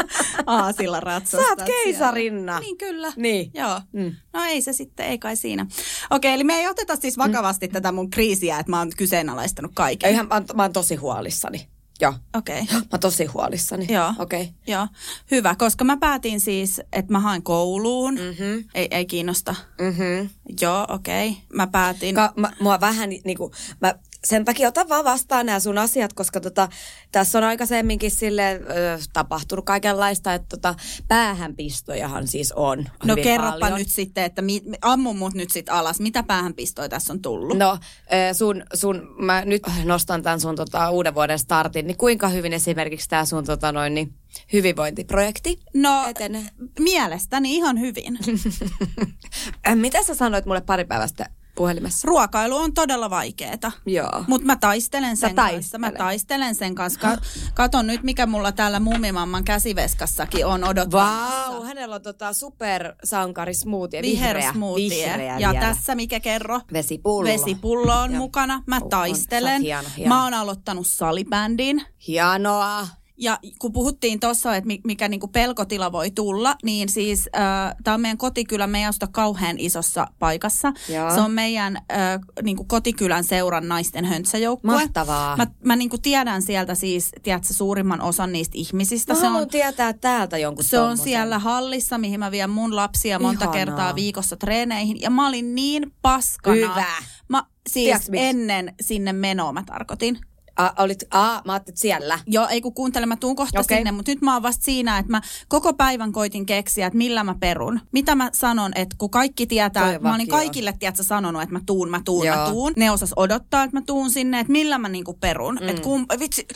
aasilla ratsasta. Sä oot keisarinna. Niin kyllä. Niin. Joo. Mm. No ei se sitten, ei kai siinä. Okei, eli me ei oteta siis vakavasti tätä mun kriisiä, että mä oon kyseenalaistanut kaiken. Ihan, mä, oon, mä oon tosi huolissani. Joo. Okei. Mä oon tosi huolissani. Joo. Okei. Okay. Joo, hyvä, koska mä päätin siis, että mä haen kouluun. Mm-hmm. Ei, ei kiinnosta. Mm-hmm. Joo, okei. Okay. Mä päätin. Ka, mä, mua vähän niinku, mä sen takia otan vaan vastaan nämä sun asiat, koska tota, tässä on aikaisemminkin sille ö, tapahtunut kaikenlaista, että tota, päähänpistojahan siis on no kerropa paljon. nyt sitten, että mi, ammu mut nyt sit alas. Mitä päähänpistoja tässä on tullut? No, ö, sun, sun, mä nyt nostan tämän sun tota, uuden vuoden startin, niin kuinka hyvin esimerkiksi tämä sun tota, noin, niin, hyvinvointiprojekti no etenee? mielestäni ihan hyvin. <laughs> Mitä sä sanoit mulle pari päivästä puhelimessa? Ruokailu on todella vaikeeta. Joo. Mutta mä taistelen sen Sä kanssa. Mä taistelen sen kanssa. Ka- katon nyt, mikä mulla täällä mummimamman käsiveskassakin on odottamassa. Vau, hänellä on tota supersankari smoothie, Viher vihreä. smoothie. vihreä ja vielä. tässä mikä kerro? Vesipullo. Vesipullo on Joo. mukana. Mä On, on. Taistelen. oot hieno, hieno. Mä oon aloittanut salibändin. Hienoa. Ja kun puhuttiin tuossa, että mi- mikä niinku pelkotila voi tulla, niin siis äh, tämä on meidän kotikylä, me ei asuta kauhean isossa paikassa. Joo. Se on meidän äh, niinku kotikylän seuran naisten höntsäjoukkue. Mahtavaa. Mä, mä niinku tiedän sieltä siis, tiedätkö, suurimman osan niistä ihmisistä. Mä se on, tietää täältä jonkun se on tommosen. siellä hallissa, mihin mä vien mun lapsia monta Ihanaa. kertaa viikossa treeneihin. Ja mä olin niin paskana. Hyvä. Mä, siis Tiedätkö ennen sinne menoa mä tarkoitin. A, olit, a, mä ajattelin, että siellä. Joo, ei kun kuuntele, mä tuun kohta Okei. sinne, mutta nyt mä oon vasta siinä, että mä koko päivän koitin keksiä, että milla mä perun. Mitä mä sanon, että kun kaikki tietää, Toi mä olin kaikille, tiedätkö, sanonut, että mä tuun, mä tuun, Joo. mä tuun. Ne osas odottaa, että mä tuun sinne, että millä mä niinku perun. Mm. Että kun, vitsi,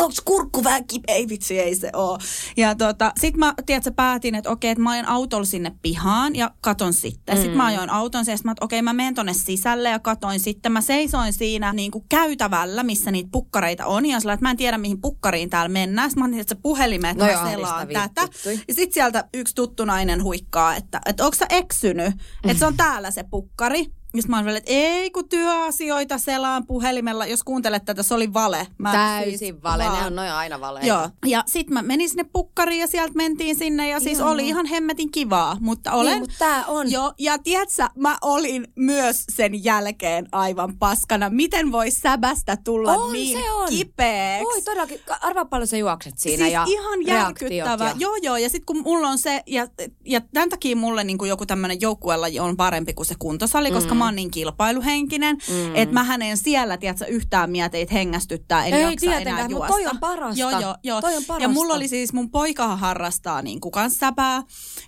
onks kurkku vähän kipeä? Ei vitsi, ei se oo. Ja tota, sit mä, tiedätkö, päätin, että okei, että mä ajan autolla sinne pihaan ja katon sitten. Mm. Sitten mä ajoin auton sit mä, että okei, mä menen tonne sisälle ja katoin sitten. Mä seisoin siinä niin kuin käytävällä, missä niitä pukkareita on. Ja sillä, että mä en tiedä, mihin pukkariin täällä mennään. Sitten mä otin, että se puhelimen, että No mä joo, selaan tätä. Ja sitten sieltä yksi tuttu nainen huikkaa, että, että onko sä eksynyt? <laughs> Että se on täällä se pukkari. Ja sit mä oon että ei kun työasioita selaan puhelimella. Jos kuuntelet tätä, se oli vale. Mä Täysin siis vale. Ne vaan- on noin aina valeita. Joo, ja sitten mä menin sinne pukkariin ja sieltä mentiin sinne ja siis Ihanaa. oli ihan hemmetin kivaa, mutta olen... Niin, mutta tää on. Joo, ja tiedätkö, mä olin myös sen jälkeen aivan paskana. Miten voi säbästä tulla On, niin se on. kipeäksi? Voi todellakin. Arvaa paljon sä juokset siinä siis ja ihan järkyttävä. Ja... Joo, joo. Ja sitten kun mulla on se, ja, ja tämän takia mulle niin kuin joku tämmöinen joukkuelaji on parempi kuin se kuntosali, mm. koska mä oon niin kilpailuhenkinen, mm. että mä en siellä, tiedätkö, yhtään mieteitä hengästyttää, en Ei jaksa tietenkään, enää juosta. toi on parasta. Joo, joo, joo. Toi on Ja parasta. mulla oli siis, mun poikahan harrastaa niin kuin kans säpää,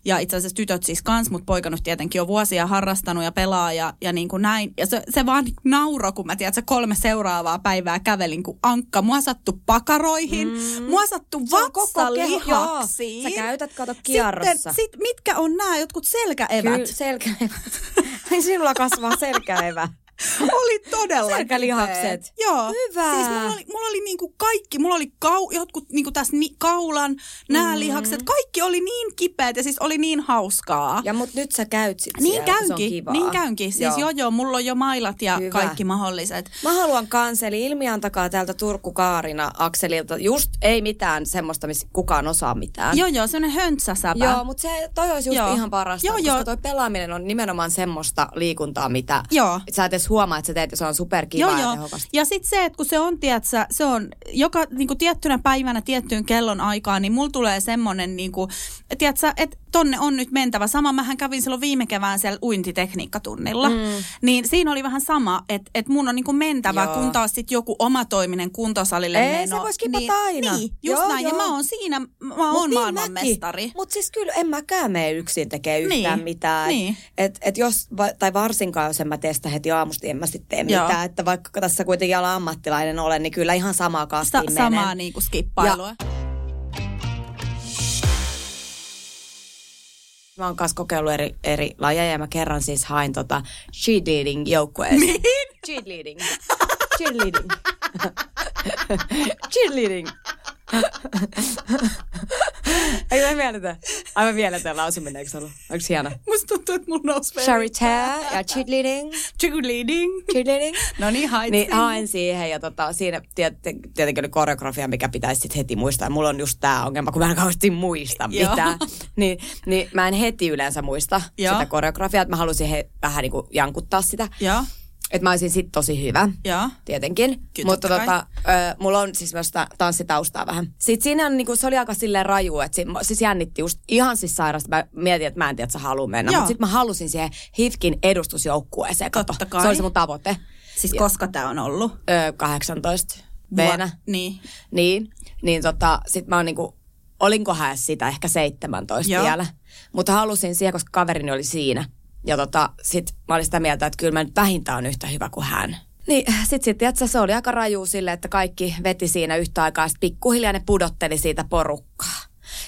ja itse asiassa tytöt siis kans, mutta poika nyt tietenkin on vuosia harrastanut ja pelaa ja, ja niin kuin näin. Ja se, se vaan nauro, kun mä tiedän, että kolme seuraavaa päivää kävelin kuin ankka. Mua sattu pakaroihin, mm. mua sattu vatsalihaksiin. Sä käytät, kato, kierrossa. Sitten, sit, mitkä on nämä jotkut selkäevät? Kyllä, selkäevät. <laughs> Ai sinulla kasvaa selkäevä. <laughs> Oli todella Selkälihakset. Joo. Hyvä. Siis mulla oli, mulla oli niinku kaikki, mulla oli kau, jotkut niinku tässä ni, kaulan, nämä mm. lihakset, kaikki oli niin kipeät ja siis oli niin hauskaa. Ja mut nyt sä käyt sit niin siellä, käynkin, niin käynkin. Siis joo. joo, joo, mulla on jo mailat ja Hyvä. kaikki mahdolliset. Mä haluan kanseli ilmiantakaa täältä Turku Kaarina Akselilta. Just ei mitään semmoista, missä kukaan osaa mitään. Joo, joo, semmoinen höntsäsäpä. Joo, mutta se, toi olisi just Joo. ihan parasta, Joo, koska joo. toi pelaaminen on nimenomaan semmoista liikuntaa, mitä Joo. sä et edes huomaa, että sä teet ja se on superkivaa Joo, ja joo. tehokasta. Ja sitten se, että kun se on, tiedätkö, se on joka niin kuin tiettynä päivänä tiettyyn kellon aikaan, niin mulla tulee semmoinen, niin tiedätkö, että tonne on nyt mentävä. Sama mähän kävin silloin viime kevään siellä uintitekniikkatunnilla. Mm. Niin siinä oli vähän sama, että, että mun on niin kuin mentävä, Joo. kun taas sitten joku omatoiminen kuntosalille Ei, meno. se voi skipata niin, aina. Niin, just Joo, näin. Ja joo. mä oon siinä, mä oon maailmanmestari. Mutta siis kyllä en mäkään mene yksin tekee yhtään Niin, mitään. niin. Et, et jos, tai varsinkaan jos en mä testa heti aamusti, en mä sitten tee Joo. mitään. Että vaikka tässä kuitenkin ala ammattilainen olen, niin kyllä ihan samaa kastiin Sa- menen. samaa niin kuin skippailua. Mä oon kanssa kokeillut eri, eri lajeja ja mä kerran siis hain tota cheerleading joukkueeseen. Mihin? Cheerleading. Cheerleading. <laughs> cheerleading. Eikö me mielletä? Aivan mieletön lausuminen, eikö se ollut? Onko se hieno? Musta tuntuu, että mun nousi Charity ja cheerleading. Cheerleading. Cheerleading. No niin, hait Niin hain siihen ja tota, siinä tiet- tietenkin oli koreografia, mikä pitäisi sit heti muistaa. Mulla on just tää ongelma, kun mä en kauheasti muista <laughs> mitään. niin, niin mä en heti yleensä muista Joo. sitä koreografiaa, että mä halusin he, vähän niinku jankuttaa sitä. Joo, Että mä olisin sit tosi hyvä. joo. Tietenkin. Kyllä, Mutta tota, ö, mulla on siis myös sitä tanssitaustaa vähän. Sitten siinä on, niinku, se oli aika silleen raju, että si, siis jännitti just ihan siis sairasta. Mä mietin, että mä en tiedä, että sä haluaa mennä. Mutta sitten mä halusin siihen HIFKin edustusjoukkueeseen. Kato, kai. Se oli se mun tavoite. Siis Ja- koska tää on ollut? Ö, 18 Veenä. Niin. Niin, niin tota, sit mä oon niinku, olinkohan sitä ehkä 17 Joo. vielä. Mutta halusin siihen, koska kaverini oli siinä. Ja tota, sit mä olin sitä mieltä, että kyllä mä nyt vähintään on yhtä hyvä kuin hän. Niin, sit sit, tiiätkö, se oli aika raju sille, että kaikki veti siinä yhtä aikaa. Sitten pikkuhiljaa ne pudotteli siitä porukkaa.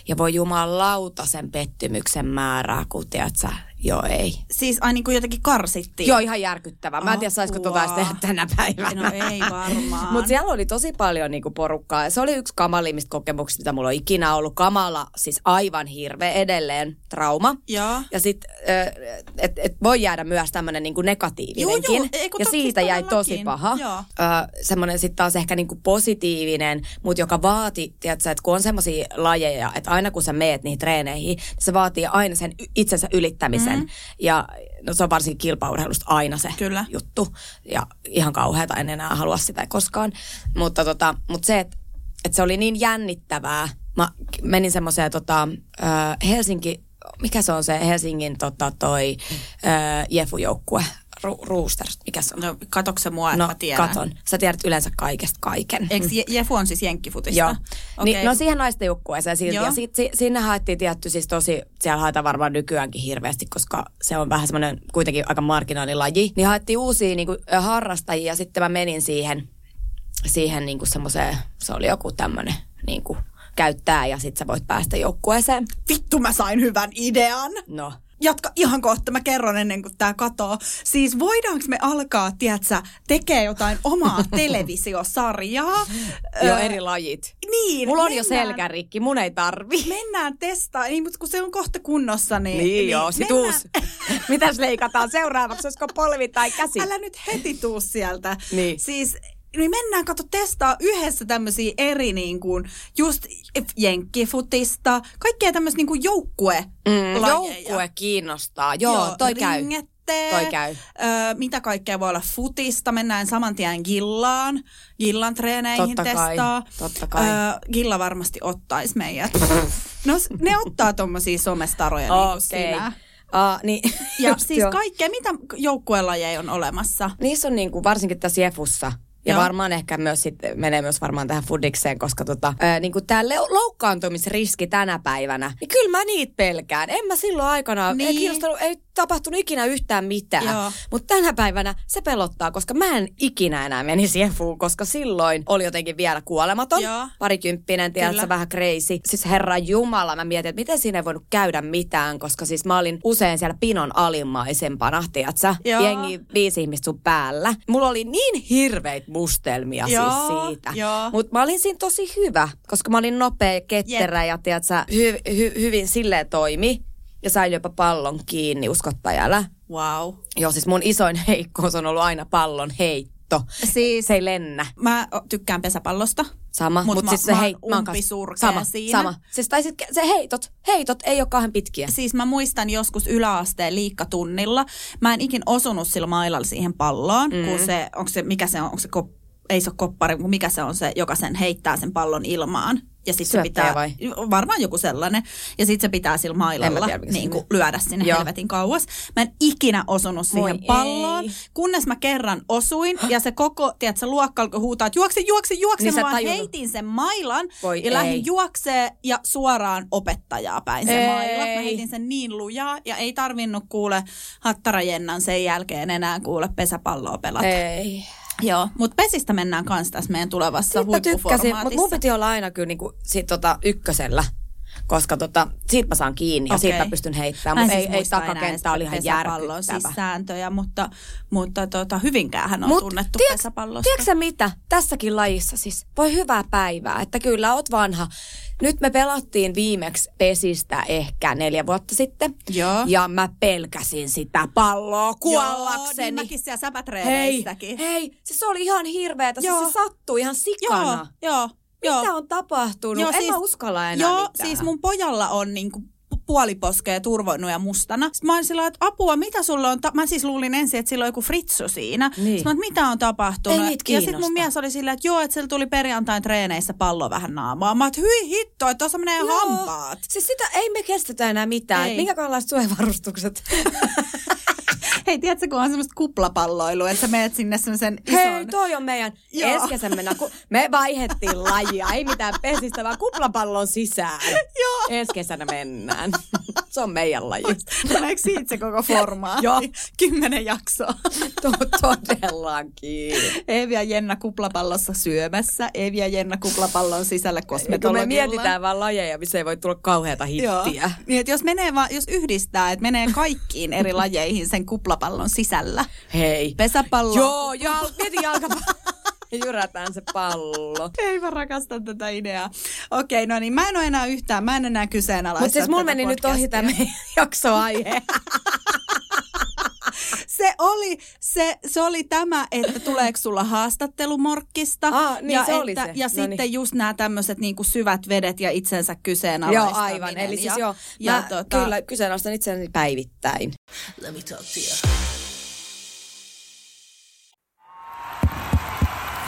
Ja voi jumalauta sen pettymyksen määrää, kun tiiätkö, Joo, ei. Siis ai niin kuin jotenkin karsittiin. Joo, ihan järkyttävää. Mä en tiedä, saisiko tota tehdä tänä päivänä. No ei varmaan. Mutta siellä oli tosi paljon niinku porukkaa. Ja se oli yksi kamalimmista kokemuksista, mitä mulla on ikinä ollut. Kamala, siis aivan hirveä edelleen trauma. Joo. Ja sitten, että et voi jäädä myös tämmöinen niinku negatiivinenkin. Joo, joo. Ei, ja siitä jäi tosi paha. Joo. Ö, semmoinen sitten taas ehkä niinku positiivinen, mutta joka vaati, tiedätkö, että kun on semmoisia lajeja, että aina kun sä meet niihin treeneihin, niin se vaatii aina sen itsensä ylittämisen. Mm-hmm. Ja no se on varsinkin kilpaurheilusta aina se Kyllä. juttu. Ja ihan kauheata, en enää halua sitä koskaan. Mutta, tota, mutta se, että et se oli niin jännittävää. Mä menin semmoiseen tota, Helsinki, mikä se on se Helsingin tota, toi ö, Jefu-joukkue, Ru- Roosters, mikä se on? No katokse se mua, no mä tiedän. katon. Sä tiedät yleensä kaikesta kaiken. Eikö Je- Jefu on siis jenkkifutista? Joo. Okei. Niin, no siihen naisten joukkueeseen silti. Joo. Ja sit, si, sinne haettiin tietty siis tosi, siellä haetaan varmaan nykyäänkin hirveästi, koska se on vähän semmoinen kuitenkin aika marginaalilaji. Niin haettiin uusia niin kuin, harrastajia ja sitten mä menin siihen, siihen niin kuin semmoiseen, se oli joku tämmöinen niin kuin, käyttää ja sitten sä voit päästä joukkueeseen. Vittu mä sain hyvän idean. No. Jatka ihan kohta, mä kerron ennen kuin tää katoo. Siis voidaanko me alkaa, tiedätkö, tekee jotain omaa <laughs> televisiosarjaa? Jo Ö, eri lajit. Niin. Mulla on jo mennään- selkärikki, mun ei tarvi. Mennään testaa, niin, mutta kun se on kohta kunnossa, niin... Niin, joo, sit uusi. Mitäs leikataan seuraavaksi, olisiko polvi tai käsi? Älä nyt heti tuu sieltä. Niin. Siis niin mennään kato testaa yhdessä tämmöisiä eri niin kuin, just jenkkifutista, kaikkea tämmöistä niin kuin joukkue Mm, joukkue kiinnostaa. Joo, toi käy. ringettee. Toi käy. Öö, mitä kaikkea voi olla futista, mennään saman tien Gillaan, Gillan treeneihin Totta kai, testaa. totta kai. Öö, Gilla varmasti ottaisi meidät. No ne ottaa tommosia somestaroja niin kuin Okei. sinä. Uh, niin, Ja siis joo. kaikkea, mitä joukkuelajeja on olemassa? Niissä on niinku, varsinkin tässä Jefussa, ja Joo. varmaan ehkä myös sitten menee myös varmaan tähän fudikseen, koska tota, ää, niin tämä loukkaantumisriski tänä päivänä, niin kyllä mä niitä pelkään. En mä silloin aikana, Niin. ei kiinnostanut, ei tapahtunut ikinä yhtään mitään. Mutta tänä päivänä se pelottaa, koska mä en ikinä enää menisi Jefuun, koska silloin oli jotenkin vielä kuolematon. Joo. Parikymppinen, tiedätkö, vähän crazy. Siis herra Jumala, mä mietin, että miten siinä ei voinut käydä mitään, koska siis mä olin usein siellä pinon alimmaisempana, tiedätkö? Jengi viisi ihmistä sun päällä. Mulla oli niin hirveitä mustelmia Joo, siis siitä. Mutta mä olin siinä tosi hyvä, koska mä olin nopea, ketterä ja tiedätkö, hy, hy, hyvin silleen toimi. Ja sain jopa pallon kiinni uskottajalla. Wow. Joo, siis mun isoin heikkous on ollut aina pallon heitto. Siis Se ei lennä. mä tykkään pesäpallosta. Sama, Mut mutta mä- siis se hei, mä sama, siinä. sama. Siis, tai sit, se heitot, heitot ei ole kauhean pitkiä. Siis mä muistan joskus yläasteen liikkatunnilla. Mä en ikin osunut sillä mailalla siihen palloon, mm. kun se, onko se, mikä se on, onko se kop, ei se ole koppari, mutta mikä se on se, joka sen heittää sen pallon ilmaan. Ja sitten se pitää, vai? varmaan joku sellainen. Ja sitten se pitää sillä mailalla tiedä, niin kuin lyödä sinne Joo. helvetin kauas. Mä en ikinä osunut siihen Voi palloon, ei. kunnes mä kerran osuin. Ja se koko, tiedätkö, luokka alkoi huutaa, että juokse, juokse, juokse. Niin mä vaan heitin sen mailan Voi ja lähdin juoksee ja suoraan opettajaa päin se Ei. maila. Mä heitin sen niin lujaa ja ei tarvinnut kuule Hattarajennan sen jälkeen enää kuule pesäpalloa pelata. Ei. Joo, mutta pesistä mennään kanssa tässä meidän tulevassa tykkäsin, mutta huippuformaatissa. mun piti olla aina kyllä niinku sit tota ykkösellä. Koska tota, siitä mä saan kiinni ja Okei. siitä mä pystyn heittämään, Mä mutta siis ei, ei takakenttä oli ihan pesäpallon järkyttävä. siis sääntöjä, mutta, mutta tota, Hyvinkäähän on Mut tunnettu tiedätkö- pesäpallosta. Tiedätkö mitä? Tässäkin lajissa siis voi hyvää päivää, että kyllä oot vanha. Nyt me pelattiin viimeksi pesistä ehkä neljä vuotta sitten. Joo. Ja mä pelkäsin sitä palloa Joo, kuollakseni. niin mäkin siellä hei, säpätreeneissäkin. hei, siis se oli ihan hirveetä. Siis Joo. se sattui ihan sikana. Joo, joo. joo. Mitä on tapahtunut? en mä uskalla enää Joo, mitään. siis mun pojalla on niinku puoliposkea turvonnut ja mustana. Sitten mä olin sillä että apua, mitä sulla on? Ta-? Mä siis luulin ensin, että sillä on joku fritsu siinä. Niin. Sitten mä, että mitä on tapahtunut? Ei ja sitten mun mies oli sillä, että joo, että sillä tuli perjantain treeneissä pallo vähän naamaan. Mä että hyi hitto, että tuossa menee Joo. hampaat. Siis sitä ei me kestetä enää mitään. Ei. Minkä kallaiset suojavarustukset? <laughs> Hei, tiedätkö, kun on semmoista kuplapalloilua, että sä menet sinne semmoisen ison... Hei, toi on meidän Joo. mennä. Ku- me vaihettiin lajia, ei mitään pesistä, vaan kuplapallon sisään. Joo. Ensi kesänä mennään. <laughs> Se on meidän laji. Tuleeko siitä se koko formaatti? Joo. Kymmenen jaksoa. <laughs> To- Todellakin. Eevi ja Jenna kuplapallossa syömässä. Eevi ja Jenna kuplapallon sisällä Kun me kosmetologilla. mietitään vaan lajeja, missä ei voi tulla kauheata Joo. hittiä. Niin, että jos, menee vaan, jos yhdistää, että menee kaikkiin eri lajeihin sen kuplapallon sisällä. Hei. Pesäpallo. Joo, jal- mieti jalkapallo. <laughs> Jyrätään se pallo. Ei mä rakastan tätä ideaa. Okei, no niin, mä en ole enää yhtään, mä en enää kyseenalaista Mutta siis mulla meni nyt ohi podcastia. tämä <laughs> jaksoaihe. <laughs> <laughs> Se oli, se, se oli tämä, että tuleeko sulla haastattelumorkkista. Ah, niin ja se oli että, se. Ja No sitten niin. just nämä tämmöiset niinku syvät vedet ja itsensä joo, kyseenalaistaminen. aivan. Eli siis ja, joo, ja mä tota, kyllä kyseenalaistan itseäni päivittäin.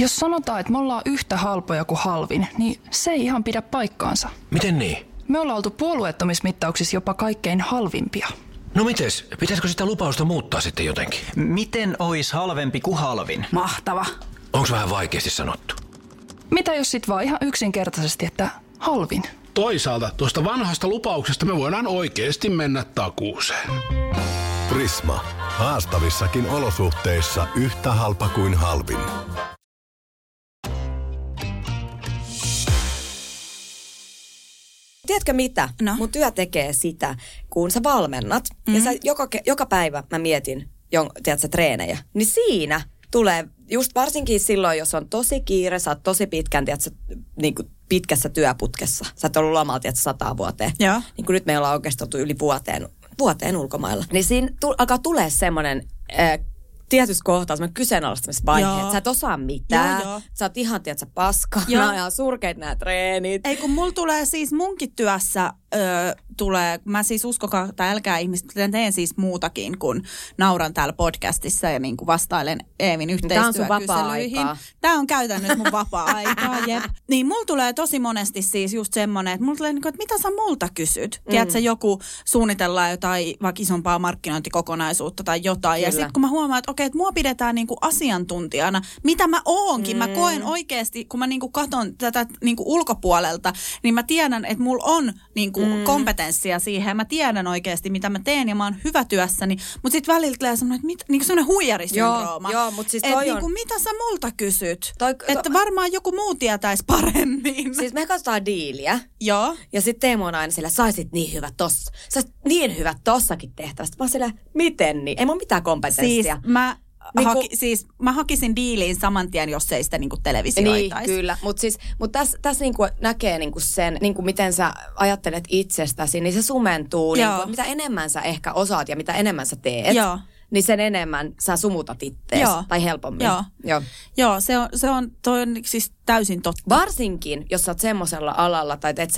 Jos sanotaan, että me ollaan yhtä halpoja kuin halvin, niin se ei ihan pidä paikkaansa. Miten niin? Me ollaan oltu puolueettomismittauksissa jopa kaikkein halvimpia. No mites? Pitäisikö sitä lupausta muuttaa sitten jotenkin? Miten ois halvempi kuin halvin? Mahtava. Onko vähän vaikeasti sanottu? Mitä jos sit vaan ihan yksinkertaisesti, että halvin? Toisaalta tuosta vanhasta lupauksesta me voidaan oikeasti mennä takuuseen. Prisma. Haastavissakin olosuhteissa yhtä halpa kuin halvin. Tiedätkö mitä? No. Mun työ tekee sitä, kun sä valmennat. Mm. Ja sä joka, joka päivä mä mietin, jon, tiedätkö, treenejä. Niin siinä tulee, just varsinkin silloin, jos on tosi kiire, sä oot tosi pitkän, tiedätkö, niin kuin pitkässä työputkessa. Sä oot ollut lomalla, tiedätkö, sata vuoteen. Joo. Niin kuin nyt me ollaan oikeasti oltu yli vuoteen, vuoteen ulkomailla. Niin siinä tu- alkaa tulee semmoinen äh, tietyssä kohtaa semmoinen kyseenalaistamisvaihe, että sä et osaa mitään. Joo, joo. Sä oot ihan, tiedätkö, paskana Joo. ja surkeit nämä treenit. Ei kun mulla tulee siis munkin työssä ö, tulee, mä siis uskokaa tai älkää ihmiset, mä teen siis muutakin kuin nauran täällä podcastissa ja niin kuin vastailen Eevin yhteistyökyselyihin. Tämä on käytännössä mun vapaa-aikaa, <laughs> jep. Niin mulla tulee tosi monesti siis just semmoinen, että mulla tulee niin kuin, että mitä sä multa kysyt? Mm. Tiedätkö, joku suunnitellaan jotain vaikka isompaa markkinointikokonaisuutta tai jotain. Ja Kyllä. sitten kun mä huomaan, että okei, että mua pidetään niin kuin asiantuntijana, mitä mä oonkin. Mä koen oikeasti, kun mä niin kuin katon tätä niin kuin ulkopuolelta, niin mä tiedän, että mulla on niin kuin mm. Kompetenssia siihen. Mä tiedän oikeasti, mitä mä teen ja mä oon hyvä työssäni. Mutta sitten välillä tulee semmoinen, että mit, niin semmoinen huijarisyndrooma. Joo, joo, mut siis Et toi niin on- kuin, mitä sä multa kysyt? Toi- että varmaan joku muu tietäisi paremmin. Siis me katsotaan diiliä. Joo. Ja sitten Teemu on aina sillä, saisit niin hyvä tossa. Sä niin hyvä tossakin tehtävästä. Mä oon sillä, miten niin? Ei mulla mitään Siis kompetenssia. mä, Niinku- haki, siis mä hakisin diiliin saman tien, jos ei sitä niin kuin Niin, televisioitaisi. kyllä. Mutta siis, mut tässä täs niinku näkee niinku sen, niinku miten sä ajattelet itsestäsi, niin se sumentuu. Joo. Niinku, mitä enemmän sä ehkä osaat ja mitä enemmän sä teet, Joo. niin sen enemmän sä sumutat ittees. Joo. Tai helpommin. Joo. Joo. Joo, se on, se on, toi on siis täysin totta. Varsinkin, jos sä oot semmoisella alalla tai teet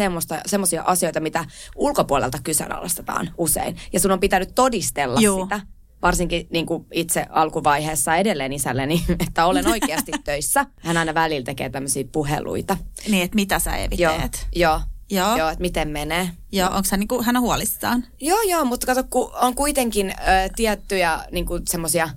semmoisia asioita, mitä ulkopuolelta kyseenalaistetaan usein. Ja sun on pitänyt todistella Juu. sitä. Varsinkin niin kuin itse alkuvaiheessa edelleen isälleni, <laughs> että olen oikeasti <laughs> töissä. Hän aina välillä tekee tämmöisiä puheluita. Niin, että mitä sä Eevi Joo, teet. joo, Joo. joo, että miten menee. Joo, onko hän, niinku, hän on huolissaan? Joo, joo, mutta kato, kun on kuitenkin ö, tiettyjä niin semmoisia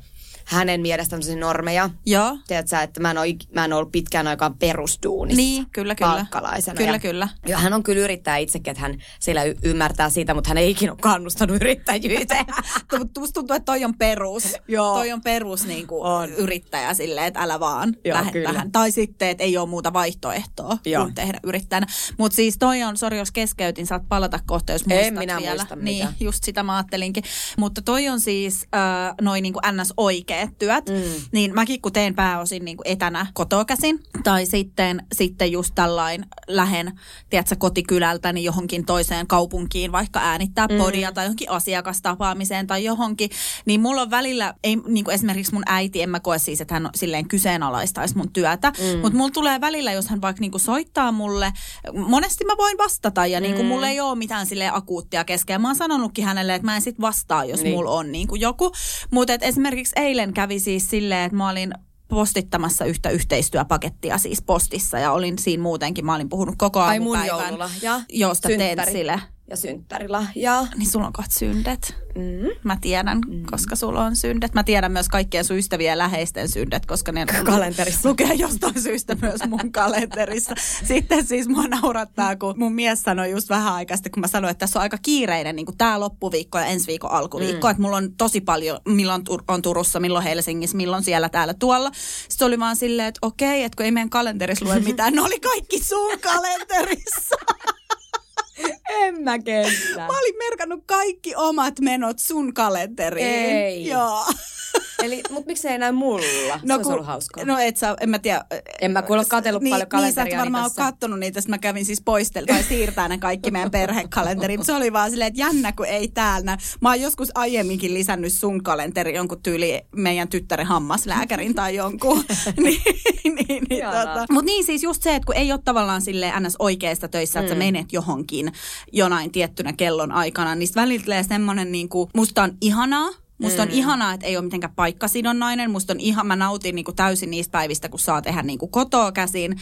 hänen mielestään tämmöisiä normeja. Joo. Tiedätkö että mä en, ole, mä en ollut pitkään aikaan perusduunissa. Niin, kyllä, kyllä. Palkkalaisena. Kyllä, ja, kyllä. Ja hän on kyllä yrittäjä itsekin, että hän siellä y- ymmärtää siitä, mutta hän ei ikinä ole kannustanut yrittäjyyteen. <laughs> Musta tuntuu, että toi on perus. Joo. Toi on perus niin kuin On. yrittäjä silleen, että älä vaan Joo, lähde kyllä. tähän. Tai sitten, että ei ole muuta vaihtoehtoa Joo. kuin tehdä yrittäjänä. Mutta siis toi on, sori jos keskeytin, saat palata kohta, jos En muistat minä vielä. muista niin, mitään. just sitä mä ajattelinkin. Mutta toi on siis äh, noin niin kuin ns. oikein vaikeat työt, mm. niin mäkin kun teen pääosin niin kuin etänä kotoa käsin, tai sitten, sitten just tällain lähen, tiedätkö, kotikylältä niin johonkin toiseen kaupunkiin, vaikka äänittää mm. podia tai johonkin asiakastapaamiseen tai johonkin, niin mulla on välillä, ei, niin kuin esimerkiksi mun äiti, en mä koe siis, että hän silleen kyseenalaistaisi mun työtä, mm. mutta mulla tulee välillä, jos hän vaikka niin kuin soittaa mulle, monesti mä voin vastata ja niin kuin mm. mulla ei ole mitään sille akuuttia keskeä. Mä oon sanonutkin hänelle, että mä en sit vastaa, jos niin. mulla on niin kuin joku. Mutta esimerkiksi eilen kävi siis silleen, että mä olin postittamassa yhtä yhteistyöpakettia siis postissa ja olin siinä muutenkin. Mä olin puhunut koko Ai aamupäivän. mun joululahja. Josta teet sille. Ja synttärilahjaa. Niin sulla on kohta syndet. Mm. Mä tiedän, mm. koska sulla on syndet. Mä tiedän myös kaikkien sun ystävien ja läheisten syndet, koska ne <laughs> kalenterissa lukee jostain syystä myös mun kalenterissa. Sitten siis mua naurattaa, kun mun mies sanoi just vähän aikaa sitten, kun mä sanoin, että tässä on aika kiireinen niin kuin tää loppuviikko ja ensi viikon alkuviikko. Mm. Että mulla on tosi paljon, milloin on Turussa, milloin Helsingissä, milloin siellä, täällä, tuolla. Sitten oli vaan silleen, että okei, että kun ei meidän kalenterissa lue mitään, ne oli kaikki sun kalenterissa. Mä kestä. Mä olin merkannut kaikki omat menot sun kalenteriin. Ei. Joo. Eli, mutta miksi ei näy mulla? No, se ollut hauskaa. No et sä, en mä tiedä. En mä kuule katsellut niin, paljon kalenteria. Niin sä et varmaan ole kattonut niitä, mä kävin siis poistel tai siirtää ne kaikki meidän perhekalenteriin. Se oli vaan silleen, että jännä kun ei täällä. Mä oon joskus aiemminkin lisännyt sun kalenteri jonkun tyyli meidän tyttären hammaslääkärin tai jonkun. <laughs> <laughs> niin, niin, niin, tota. Mutta niin siis just se, että kun ei ole tavallaan silleen ns. oikeasta töissä, että mm. sä menet johonkin jonain tiettynä kellon aikana, niin välillä tulee semmoinen niin kuin, musta on ihanaa, Musta on mm. ihanaa, että ei ole mitenkään paikkasidonnainen. Musta on ihan, mä nautin niin kuin täysin niistä päivistä, kun saa tehdä niin kuin kotoa käsin.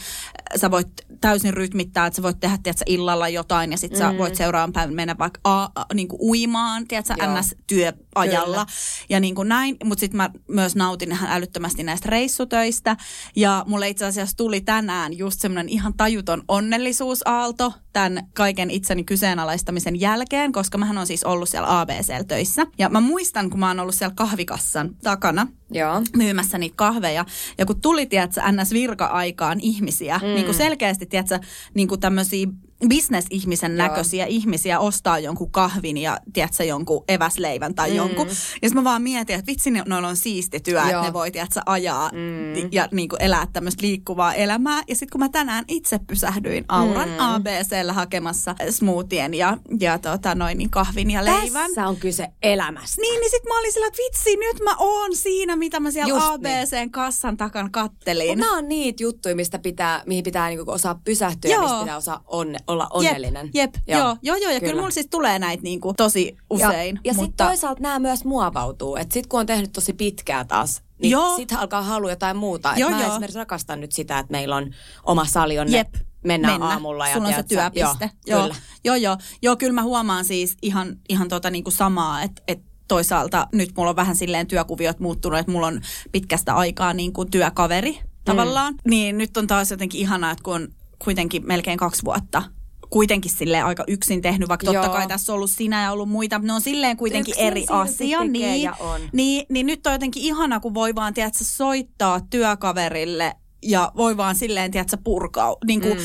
Sä voit täysin rytmittää, että sä voit tehdä tiedätkö, illalla jotain ja sitten mm. sä voit seuraavan päivän mennä vaikka a, a, niin kuin uimaan, tiedätkö, NS-työajalla. Kyllä. Ja niin kuin näin, mutta sitten mä myös nautin ihan älyttömästi näistä reissutöistä. Ja mulle itse asiassa tuli tänään just semmoinen ihan tajuton onnellisuusaalto tämän kaiken itseni kyseenalaistamisen jälkeen, koska mähän on siis ollut siellä ABC-töissä. Ja mä muistan, kun mä oon ollut siellä kahvikassan takana Joo. myymässä niitä kahveja. Ja kun tuli, tiedätkö, NS-virka-aikaan ihmisiä, mm. niin kuin selkeästi, tiedätkö, niin kuin tämmöisiä bisnesihmisen näköisiä Joo. ihmisiä ostaa jonkun kahvin ja tiedätkö, jonkun eväsleivän tai mm. jonkun. Ja sitten mä vaan mietin, että vitsi, noilla on siisti työ, Joo. että ne voi tiedätkö, ajaa mm. ja niin kuin elää tämmöistä liikkuvaa elämää. Ja sitten kun mä tänään itse pysähdyin Auran mm. ABCllä hakemassa smoothien ja, ja tota, noin, niin kahvin ja leivän. Tässä on kyse elämästä. Niin, niin sitten mä olin sillä, että vitsi, nyt mä oon siinä, mitä mä siellä Just ABCn niin. kassan takan kattelin. Mutta nämä on niitä juttuja, mistä pitää, mihin pitää niinku osaa pysähtyä Joo. ja mistä pitää osaa onne, olla onnellinen. Jep, jep. Joo. joo, joo, joo. Ja kyllä, kyllä mulla siis tulee näitä niinku tosi usein. Ja, ja mutta... sitten toisaalta nämä myös muovautuu. Että sitten kun on tehnyt tosi pitkää taas, niin sitten alkaa halua jotain muuta. Joo, mä joo. esimerkiksi rakastan nyt sitä, että meillä on oma sali, jonne Jep. mennään Mennä. aamulla. Ja Sulla on se työpiste. Joo, joo, kyllä. joo, joo. Joo, kyllä mä huomaan siis ihan, ihan tota niinku samaa, että et toisaalta nyt mulla on vähän silleen työkuviot muuttunut, että mulla on pitkästä aikaa niin kuin työkaveri tavallaan. Mm. Niin nyt on taas jotenkin ihanaa, että kun on kuitenkin melkein kaksi vuotta kuitenkin sille aika yksin tehnyt, vaikka Joo. totta kai tässä on ollut sinä ja ollut muita, mutta ne on silleen kuitenkin yksin eri asia. Niin, on. Niin, niin nyt on jotenkin ihana, kun voi vaan, tiedätkö, soittaa työkaverille ja voi vaan silleen, tiedätkö, purkaa. Niin kuin, mm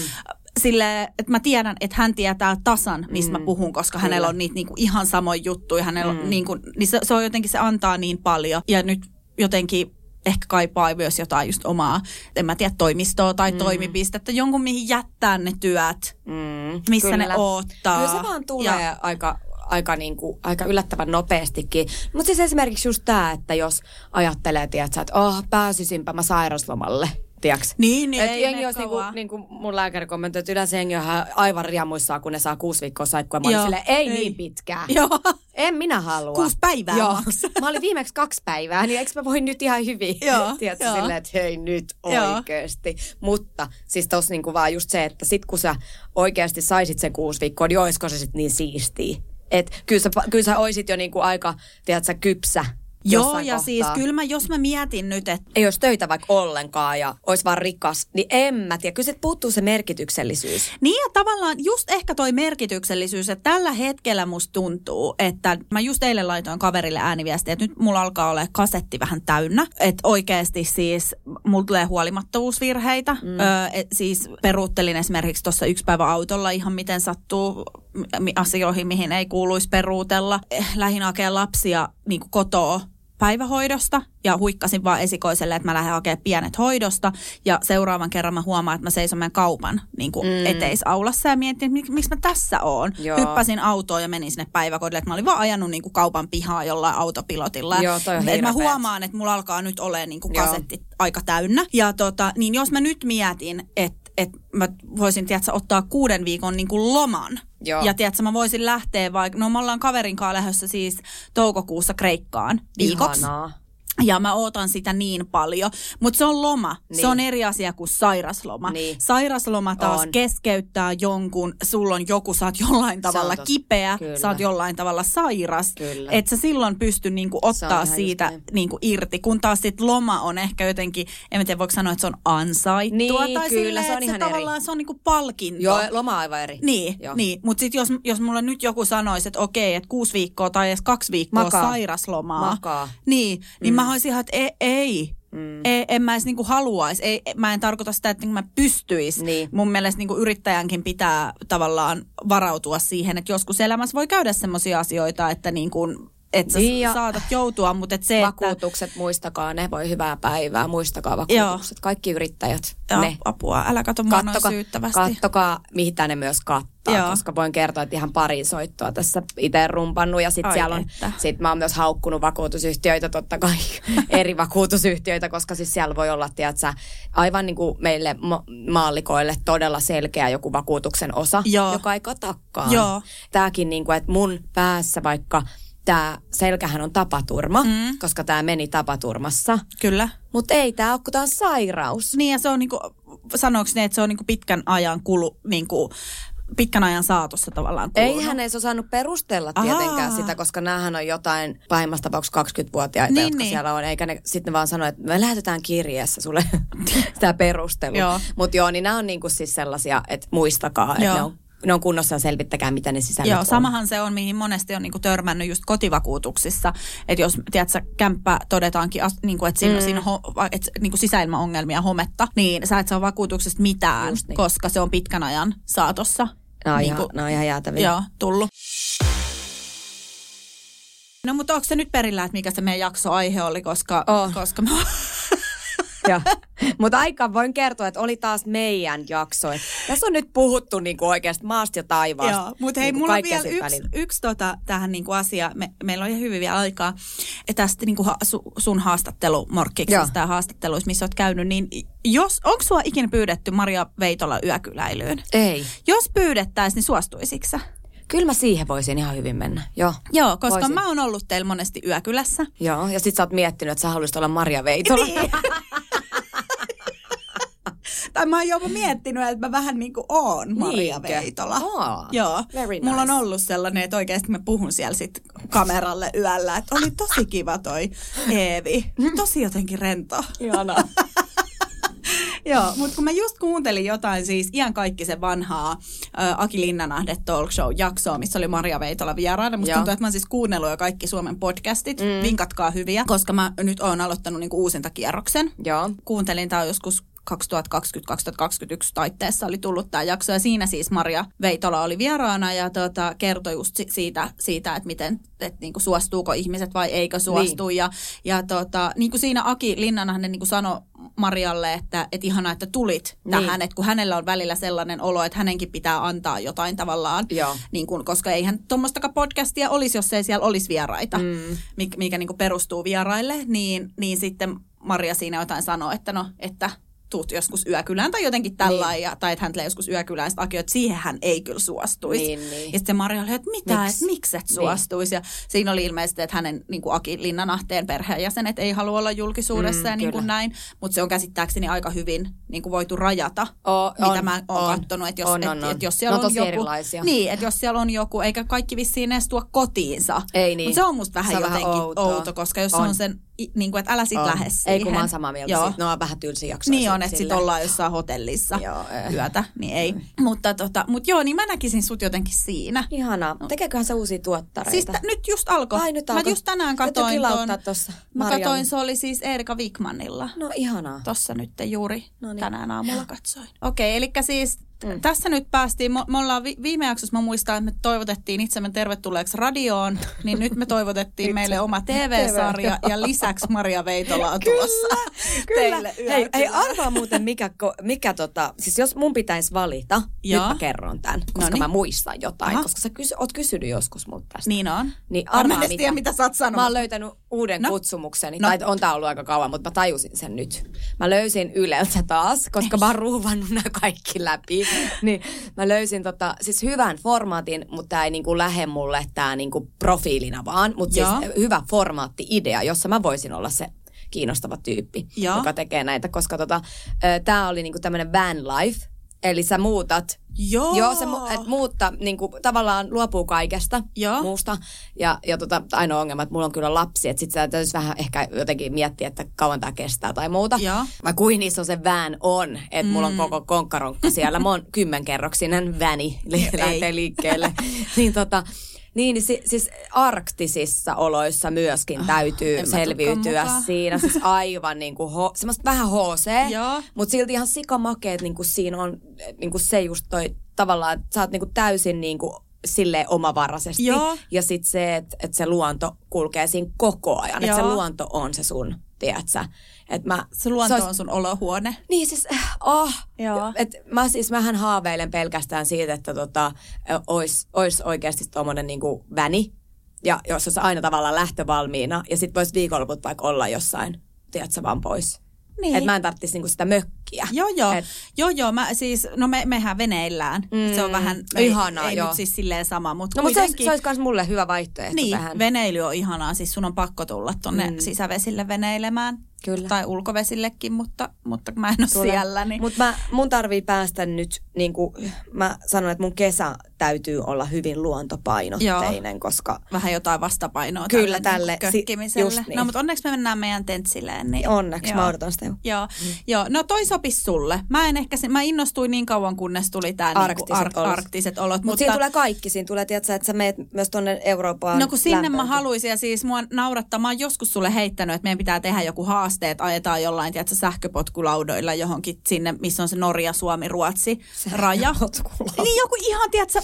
sille, että mä tiedän, että hän tietää tasan, mistä mm, mä puhun, koska Kyllä. hänellä on niitä niinku ihan samoja juttuja. Hänellä mm. on, niinku, niin se, se on jotenkin, se antaa niin paljon. Ja nyt jotenkin ehkä kaipaa myös jotain just omaa, en mä tiedä, toimistoa tai mm. toimipistettä, jonkun mihin jättää ne työt, mm, missä kyllä. ne oottaa. Kyllä se vaan tulee ja, aika aika, niin kuin, aika yllättävän nopeastikin. Mutta siis esimerkiksi just tämä, että jos ajattelee, tiedätkö, että oh, pääsisinpä mä sairaslomalle – tiiäks? Niin, niin Et ei jengi olisi niinku, niinku mun lääkäri kommentoi, että yleensä jengi on aivan riemuissaan, kun ne saa kuusi viikkoa saikkua. Mä olin silleen, ei, ei, niin pitkään. Joo. En minä halua. Kuusi päivää Joo. Mä olin viimeksi kaksi päivää, niin eikö mä voi nyt ihan hyvin? Joo. <laughs> Tiedätkö, Joo. silleen, että hei nyt oikeasti. Mutta siis tossa niinku vaan just se, että sit kun sä oikeasti saisit sen kuusi viikkoa, niin olisiko se sitten niin siistiä? Että kyllä sä, kyllä sä oisit jo niinku aika, tiedätkö, kypsä Joo, ja kohtaa. siis kyllä mä, jos mä mietin nyt, että... Ei olisi töitä vaikka ollenkaan ja olisi vaan rikas, niin en mä tiedä. Kyllä se puuttuu se merkityksellisyys. Niin ja tavallaan just ehkä toi merkityksellisyys, että tällä hetkellä musta tuntuu, että mä just eilen laitoin kaverille ääniviestiä, että nyt mulla alkaa olla kasetti vähän täynnä. Että oikeasti siis mulla tulee huolimattomuusvirheitä. Mm. Öö, et siis peruuttelin esimerkiksi tuossa yksi päivä autolla ihan miten sattuu asioihin, mihin ei kuuluisi peruutella. Eh, lähin hakea lapsia niin kotoa päivähoidosta ja huikkasin vaan esikoiselle, että mä lähden hakemaan pienet hoidosta. Ja seuraavan kerran mä huomaan, että mä seison meidän kaupan niin kuin mm. eteisaulassa ja mietin, että mik, miksi mä tässä oon. Joo. Hyppäsin autoon ja menin sinne päiväkodille, että mä olin vaan ajanut niin kuin kaupan pihaa jollain autopilotilla. Joo, toi on mä huomaan, että mulla alkaa nyt olemaan niin kuin Joo. kasetti aika täynnä. Ja tota, niin jos mä nyt mietin, että että mä voisin, tiedätkö, ottaa kuuden viikon niin kuin loman. Joo. Ja tiedätkö, mä voisin lähteä vaikka, no me ollaan kaverin kanssa lähdössä siis toukokuussa Kreikkaan viikoksi. Ihanaa. Ja mä ootan sitä niin paljon. Mutta se on loma. Niin. Se on eri asia kuin sairasloma. Niin. Sairasloma taas On. keskeyttää jonkun, sulla on joku, sä oot jollain tavalla totta. kipeä, Kyllä. sä oot jollain tavalla sairas. Kyllä. Että sä silloin pysty niinku Se ottaa siitä näin. niinku irti. Kun taas sit loma on ehkä jotenkin, en tiedä voiko sanoa, että se on ansaittua. Niin, tai kyllä, silleen, se on että ihan eri. tavallaan se on niinku palkinto. Joo, loma on aivan eri. Niin, Joo. niin. mutta sitten jos, jos mulle nyt joku sanoisi, että okei, että kuusi viikkoa tai edes kaksi viikkoa Makaa. sairaslomaa. Makaa. Niin, niin mm. mä olisin ihan, että ei, ei. Mm. Ei, en mä edes niinku haluaisi. Ei, mä en tarkoita sitä, että niinku mä pystyis. Niin. Mun mielestä niinku yrittäjänkin pitää tavallaan varautua siihen, että joskus elämässä voi käydä semmoisia asioita, että niinku, että sä Niin ja- saatat joutua, mutta et se, että... Vakuutukset, muistakaa ne, voi hyvää päivää, muistakaa vakuutukset. Kaikki yrittäjät, Joo, ne. apua, älä kato mua Kattokaa, syyttävästi. kattokaa, mitä ne myös kattaa, Joo. koska voin kertoa, että ihan pari soittoa tässä itse rumpannut. Ja sitten siellä on, että. sit mä oon myös haukkunut vakuutusyhtiöitä, totta kai <laughs> eri vakuutusyhtiöitä, koska siis siellä voi olla, tiedätkö, aivan niin kuin meille ma- maallikoille todella selkeä joku vakuutuksen osa, Joo. joka ei katakaan. Joo. Tääkin niin kuin, että mun päässä vaikka tämä selkähän on tapaturma, mm. koska tämä meni tapaturmassa. Kyllä. Mutta ei tämä ole, kun tämä on sairaus. Niin ja se on niinku, sanoiko ne, että se on niinku pitkän ajan kulu, niinku, pitkän ajan saatossa tavallaan kulunut? Ei hän edes osannut perustella tietenkään Aa. sitä, koska näähän on jotain pahimmassa tapauksessa 20-vuotiaita, Niin, jotka niin. siellä on. Eikä ne sitten vaan sano, että me lähetetään kirjeessä sulle <laughs> sitä perustelua. Mutta joo, niin nämä on niinku siis sellaisia, että muistakaa, että ne on, ne on kunnossa ja selvittäkää, mitä ne sisällöt Joo, on. samahan se on, mihin monesti on niinku törmännyt just kotivakuutuksissa. Että jos, tiedätkö, kämppä todetaankin, as, niinku, että siinä, mm. siinä ho, et, niinku sisäilmaongelmia, hometta, niin sä et saa vakuutuksesta mitään, Just niin. koska se on pitkän ajan saatossa Nämä on, niinku, ihan, nämä on ihan jäätäviä. joo, tullut. No mutta onko se nyt perillä, että mikä se meidän jaksoaihe oli, koska, Oh. koska me. <laughs> Mutta aika voin kertoa, että oli taas meidän jakso. Et Tässä on nyt puhuttu niinku oikeasti maasta ja taivaasta. Joo, mutta hei, niinku mulla on vielä yksi, välillä. yksi tota, tähän niinku asia. Me, meillä on ihan hyvin vielä aikaa. Et tästä niinku ha, su, sun haastattelu Morkkiksesta ja haastatteluissa, missä oot käynyt, niin jos, onko sua ikinä pyydetty Maria Veitola yökyläilyyn? Ei. Jos pyydettäisiin, niin suostuisitko sä? Kyllä mä siihen voisin ihan hyvin mennä. Joo. Joo, koska Voisin. mä oon ollut teillä monesti yökylässä. Joo, ja sit sä oot miettinyt, että sä haluaisit olla Maria Veitola. Niin. <laughs> Tai mä oon jopa miettinyt, että mä vähän niin kuin oon Maria Niinkö? Veitola. Aa, Joo. very Mulla on nice. ollut sellainen, että oikeasti mä puhun siellä sit kameralle yöllä, että oli tosi kiva toi Eevi. Tosi jotenkin rento. Ihanaa. <laughs> Joo, mutta kun mä just kuuntelin jotain siis iän kaikki se vanhaa ä, Aki Linnanahde Talk Show jaksoa, missä oli Maria Veitola vieraana. Musta Joo. tuntuu, että mä oon siis kuunnellut jo kaikki Suomen podcastit. Mm. Vinkatkaa hyviä, koska mä nyt oon aloittanut niinku uusintakierroksen. Joo. Kuuntelin tää joskus 2020-2021 taitteessa oli tullut tämä jakso ja siinä siis Maria Veitola oli vieraana ja tota, kertoi just si- siitä, siitä, että miten, että niinku suostuuko ihmiset vai eikö suostu. Niin. Ja, ja tota, niin kuin siinä Aki Linnanahde niin kuin sanoi Marialle, että, että ihanaa, että tulit Niin. tähän, että kun hänellä on välillä sellainen olo, että hänenkin pitää antaa jotain tavallaan, Joo. niin kuin, koska eihän tuommoistakaan podcastia olisi, jos ei siellä olisi vieraita, mm. mikä, mikä niin perustuu vieraille, niin, niin sitten Maria siinä jotain sanoi, että no, että tuut joskus yökylään tai jotenkin tällä niin. ja, tai että hän tulee joskus yökylään, sitten Aki, että siihen hän ei kyllä suostuisi. Niin, niin. Ja sitten Maria oli, että mitä, Miks? että miksi et suostuisi. Ja siinä oli ilmeisesti, että hänen niin kuin Aki Linnanahteen perheenjäsenet ei halua olla julkisuudessa Mm, ja niin kuin näin. Mutta se on käsittääkseni aika hyvin niin kuin voitu rajata, O- mitä on, mä oon on. katsonut. Että jos, On, et, on, on. Et, jos siellä Ne on on joku, erilaisia. Niin, että jos siellä on joku, eikä kaikki vissiin edes tuo kotiinsa. Ei niin. Mutta se on musta vähän Se on vähän jotenkin outo, koska jos on, On. on sen, niin kuin, että älä sit On. lähde siihen. Ei kun mä oon samaa mieltä. Joo. Siitä. Ne on vähän tylsiä jaksoja. Niin on, että sit silleen. ollaan jossain hotellissa <laughs> Joo, eh. yötä, niin ei. Mutta tota, mut joo, niin mä näkisin sut jotenkin siinä. Ihanaa. Tekeeköhän se uusia tuottareita? Siis t- nyt just alkoi. Ai, nyt Mä alkoi. just tänään katoin ton. tossa Mä katoin, se oli siis Erika Wigmanilla. No ihanaa. Tossa nyt juuri No niin. tänään aamulla <gasps> katsoin. Okei, eli siis mm. tässä nyt päästiin, me, ollaan vi, viime jaksossa mä muistan, että me toivotettiin itsemme tervetulleeksi radioon, niin nyt me toivotettiin <laughs> meille oma TV-sarja ja lisäksi Maria Veitola on tulossa Kyllä. teille Hei, hei, arvaa muuten mikä, mikä tota, siis jos mun pitäisi valita, Joo. nyt mä kerron tämän, koska Noniin. mä muistan jotain, Aha. koska sä kysy, oot kysynyt joskus multa tästä. Niin on. Niin Mä arvaa en edes mitä. tiedä, mitä sä oot sanonut. Mä oon löytänyt uuden No. kutsumukseni, No. no. tai on tää ollut aika kauan, mutta mä tajusin sen nyt. Mä löysin Yleltä taas, koska mä oon ruuvannut nämä kaikki läpi. <laughs> Niin mä löysin tota, siis hyvän formaatin, mutta tää ei niinku lähe mulle tää niinku profiilina vaan, mutta siis hyvä formaatti-idea, jossa mä voisin olla se kiinnostava tyyppi, Joo. joka tekee näitä, koska tota, tämä oli niinku tämmöinen van life, eli sä muutat Joo. Joo, se mu- et muutta, niin kuin, tavallaan luopuu kaikesta Joo. muusta. Ja, ja tota, ainoa ongelma, että mulla on kyllä lapsi, että sit sä täytyisi vähän ehkä jotenkin miettiä, että kauan tämä kestää tai muuta. Joo. Vai kuin iso se van on, että mm. mulla on koko konkkaronkka siellä. Mä oon <laughs> kymmenkerroksinen väni li- lähtee liikkeelle. <laughs> niin tota, niin, niin si- siis arktisissa oloissa myöskin täytyy en mä selviytyä siinä. Siis <laughs> aivan niin kuin ho- semmoista vähän HC, mutta silti ihan sikamakeet niin kuin siinä on niin kuin se just toi tavallaan, että sä oot niin kuin täysin niin kuin silleen omavaraisesti. Joo. Ja sitten se, että et se luonto kulkee siinä koko ajan. Että se luonto on se sun, tiedätkö että mä, Se luonto on sun olohuone. niin siis, oh, Joo. et mä siis mähän haaveilen pelkästään siitä, että tota, ois, ois oikeasti tommonen niinku väni, ja jos olisi aina tavallaan lähtövalmiina, ja sit vois viikonloput vaikka olla jossain, tiedätkö, vaan pois. Niin. Että mä en tarvitsisi niinku sitä mökkiä. Joo, joo. Et, joo, joo. Mä, siis, no me, mehän veneillään. Mm, se on vähän, me ihanaa, ei joo. nyt siis silleen sama, mutta no mutta se olisi, kuitenkin. se olisi kans mulle hyvä vaihtoehto niin, tähän. veneily on ihanaa. Siis sun on pakko tulla tonne mm. sisävesille veneilemään. Kyllä. Tai ulkovesillekin, mutta, mutta mä en ole Tule. siellä, niin... Mutta mä, mun tarvii päästä nyt, niin kuin mä sanon, että mun kesä täytyy olla hyvin luontopainotteinen, koska Vähän jotain vastapainoa Kyllä, tälle, tälle. Niin Si- kökkimiselle. just niin. No, mutta onneksi me mennään meidän tentsileen. Niin, onneksi joo. mä odotan sitä jo. Joo, mm. joo, no toi sopisi sulle. Mä en ehkä, mä innostuin niin kauan, kunnes tuli tää Arktiset niinku olot. arktiset olot. Mut mutta siinä tulee kaikki. Siinä tulee, tiedätkö, että sä meet myös tuonne Eurooppaan. No kun sinne mä lämpöönkin. haluaisin ja siis mua naurattaa, mä oon joskus sulle heittänyt, että meidän pitää tehdä joku haaste, että ajetaan jollain, tiedätkö, sähköpotkulaudoilla johonkin sinne, missä on se Norja, Suomi, Ruotsi raja. Niin joku ihan, tiedätkö,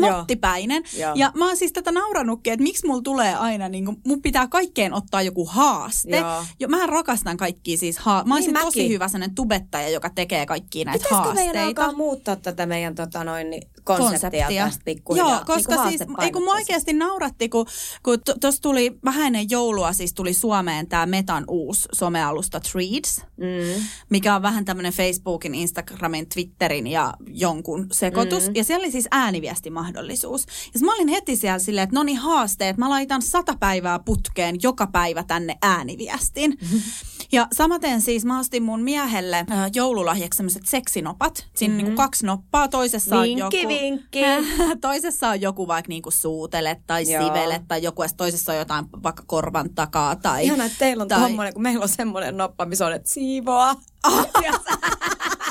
mottipäinen. Joo. Ja mä oon siis tätä naurannutkin, että miksi mulla tulee aina, niin kuin, mun pitää kaikkeen ottaa joku haaste. Joo. Jo, mä rakastan kaikkia siis haa- Mä olisin Niin tosi mäkin. hyvä sellainen tubettaja, joka tekee kaikkia näitä Pitäisikö haasteita. meidän alkaa muuttaa tätä meidän tota noin, niin konseptia, tästä pikkuhiljaa? Joo, koska niin siis, ei kun mua oikeasti nauratti, kun, kun tuossa tuli vähän ennen joulua, siis tuli Suomeen tämä Metan uusi somealusta Threads, mm. mikä on vähän tämmöinen Facebookin, Instagramin, Twitterin ja jonkun sekoitus. Mm. Ja siellä oli siis ääniviestimahdollisuus. Ja mä olin heti siellä silleen, että no niin haasteet, mä laitan sata päivää putkeen joka päivä tänne ääniviestin. Mm-hmm. <laughs> Ja samaten siis mä ostin mun miehelle äh, joululahjaksi semmoiset seksinopat. Siinä mm-hmm. niinku kaksi noppaa, toisessa on Vinkki, joku... vinkki. <laughs> toisessa on joku vaikka niinku suutele tai Joo. sivele tai joku, ja toisessa on jotain vaikka korvan takaa tai... Ihana, että teillä on tai- tommonen, kun meillä on semmoinen noppa, missä on, että siivoa. <laughs> <laughs>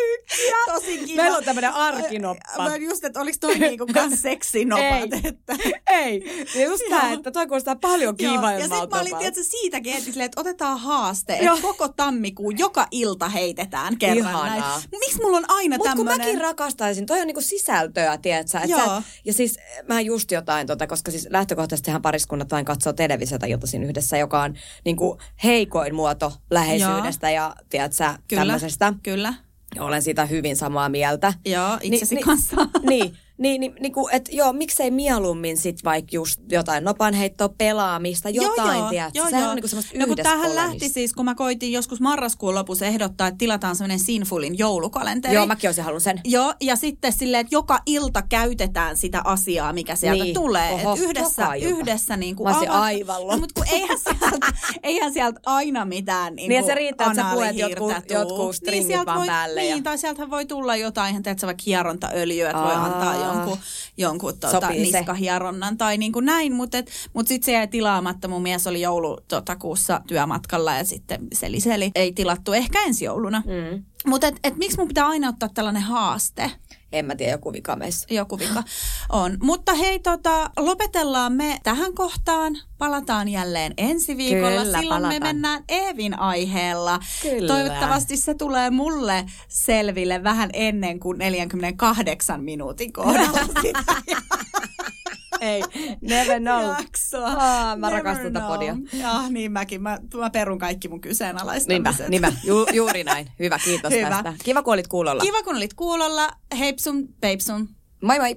Pyykkiä. Tosi kiva. Meillä on tämmöinen arkinoppa. Mä just, että oliks toi niinku kans <laughs> seksinopat, Ei. että... Ei, ja just Joo. tää, että toi kuulostaa paljon Joo, Ja sitten mä olin tietysti siitäkin heti silleen, että otetaan haaste, Joo. että koko tammikuun joka ilta heitetään kerran. Miksi mulla on aina Mutta kun tämmönen... mäkin rakastaisin, toi on niinku sisältöä, tiedätkö? Et Joo. sä, ja siis mä just jotain, tota, koska siis lähtökohtaisestihan pariskunnat vain katsoo televisiota iltaisin yhdessä, joka on niinku heikoin muoto läheisyydestä ja tiedätkö, Kyllä, tämmöisestä. kyllä. Olen siitä hyvin samaa mieltä. Joo, itsesi Ni- ni- kanssa. Niin, niin, niin, niin kuin, että joo, miksei mieluummin sit vaikka just jotain nopanheittoa, pelaamista, jotain, joo, tiedätkö? joo, Sehän joo. on niinku semmoista No kun tämähän lähti siis, kun mä koitin joskus marraskuun lopussa ehdottaa, että tilataan semmoinen Sinfulin joulukalenteri. Joo, mäkin olisin halunnut sen. Joo, ja sitten silleen, että joka ilta käytetään sitä asiaa, mikä sieltä Niin. tulee. Oho, Et yhdessä, yhdessä niin kuin Mä olisin aivan no, mutta kun eihän sieltä, <laughs> eihän sieltä aina mitään niin Niin, että se riittää, että sä puet jotkut- jotkut stringit sieltä vaan voi, päälle Niin, ja- tai sieltä voi tulla jotain, ihan teetkö vaikka hierontaöljyä, että voi Aa. antaa jonkun, jonkun tota, niskahieronnan tai niin kuin näin. Mutta mut sitten se jäi tilaamatta. Mun mies oli joulu tota, kuussa työmatkalla ja sitten se liseli. Ei tilattu ehkä ensi jouluna. Mm. Mutta et, et, miksi mun pitää aina ottaa tällainen haaste? En mä tiedä, joku vika meissä. Joku vika on. Mutta hei, tota, lopetellaan me tähän kohtaan. Palataan jälleen ensi viikolla. Kyllä, Silloin palataan. me mennään Eevin aiheella. Kyllä. Toivottavasti se tulee mulle selville vähän ennen kuin 48 minuutin kohdalla <laughs> <laughs> Ei, never <laughs> know. jaksoa. Aa, mä Never rakastan tätä podia. Ja, niin mäkin. Mä, mä perun kaikki mun Niinpä, kyseenalaistamiset. niinpä. Ju, juuri näin. Hyvä, kiitos Hyvä. tästä. Kiva, kun olit kuulolla. Kiva, kun olit kuulolla. Heipsun, peipsun. Moi moi.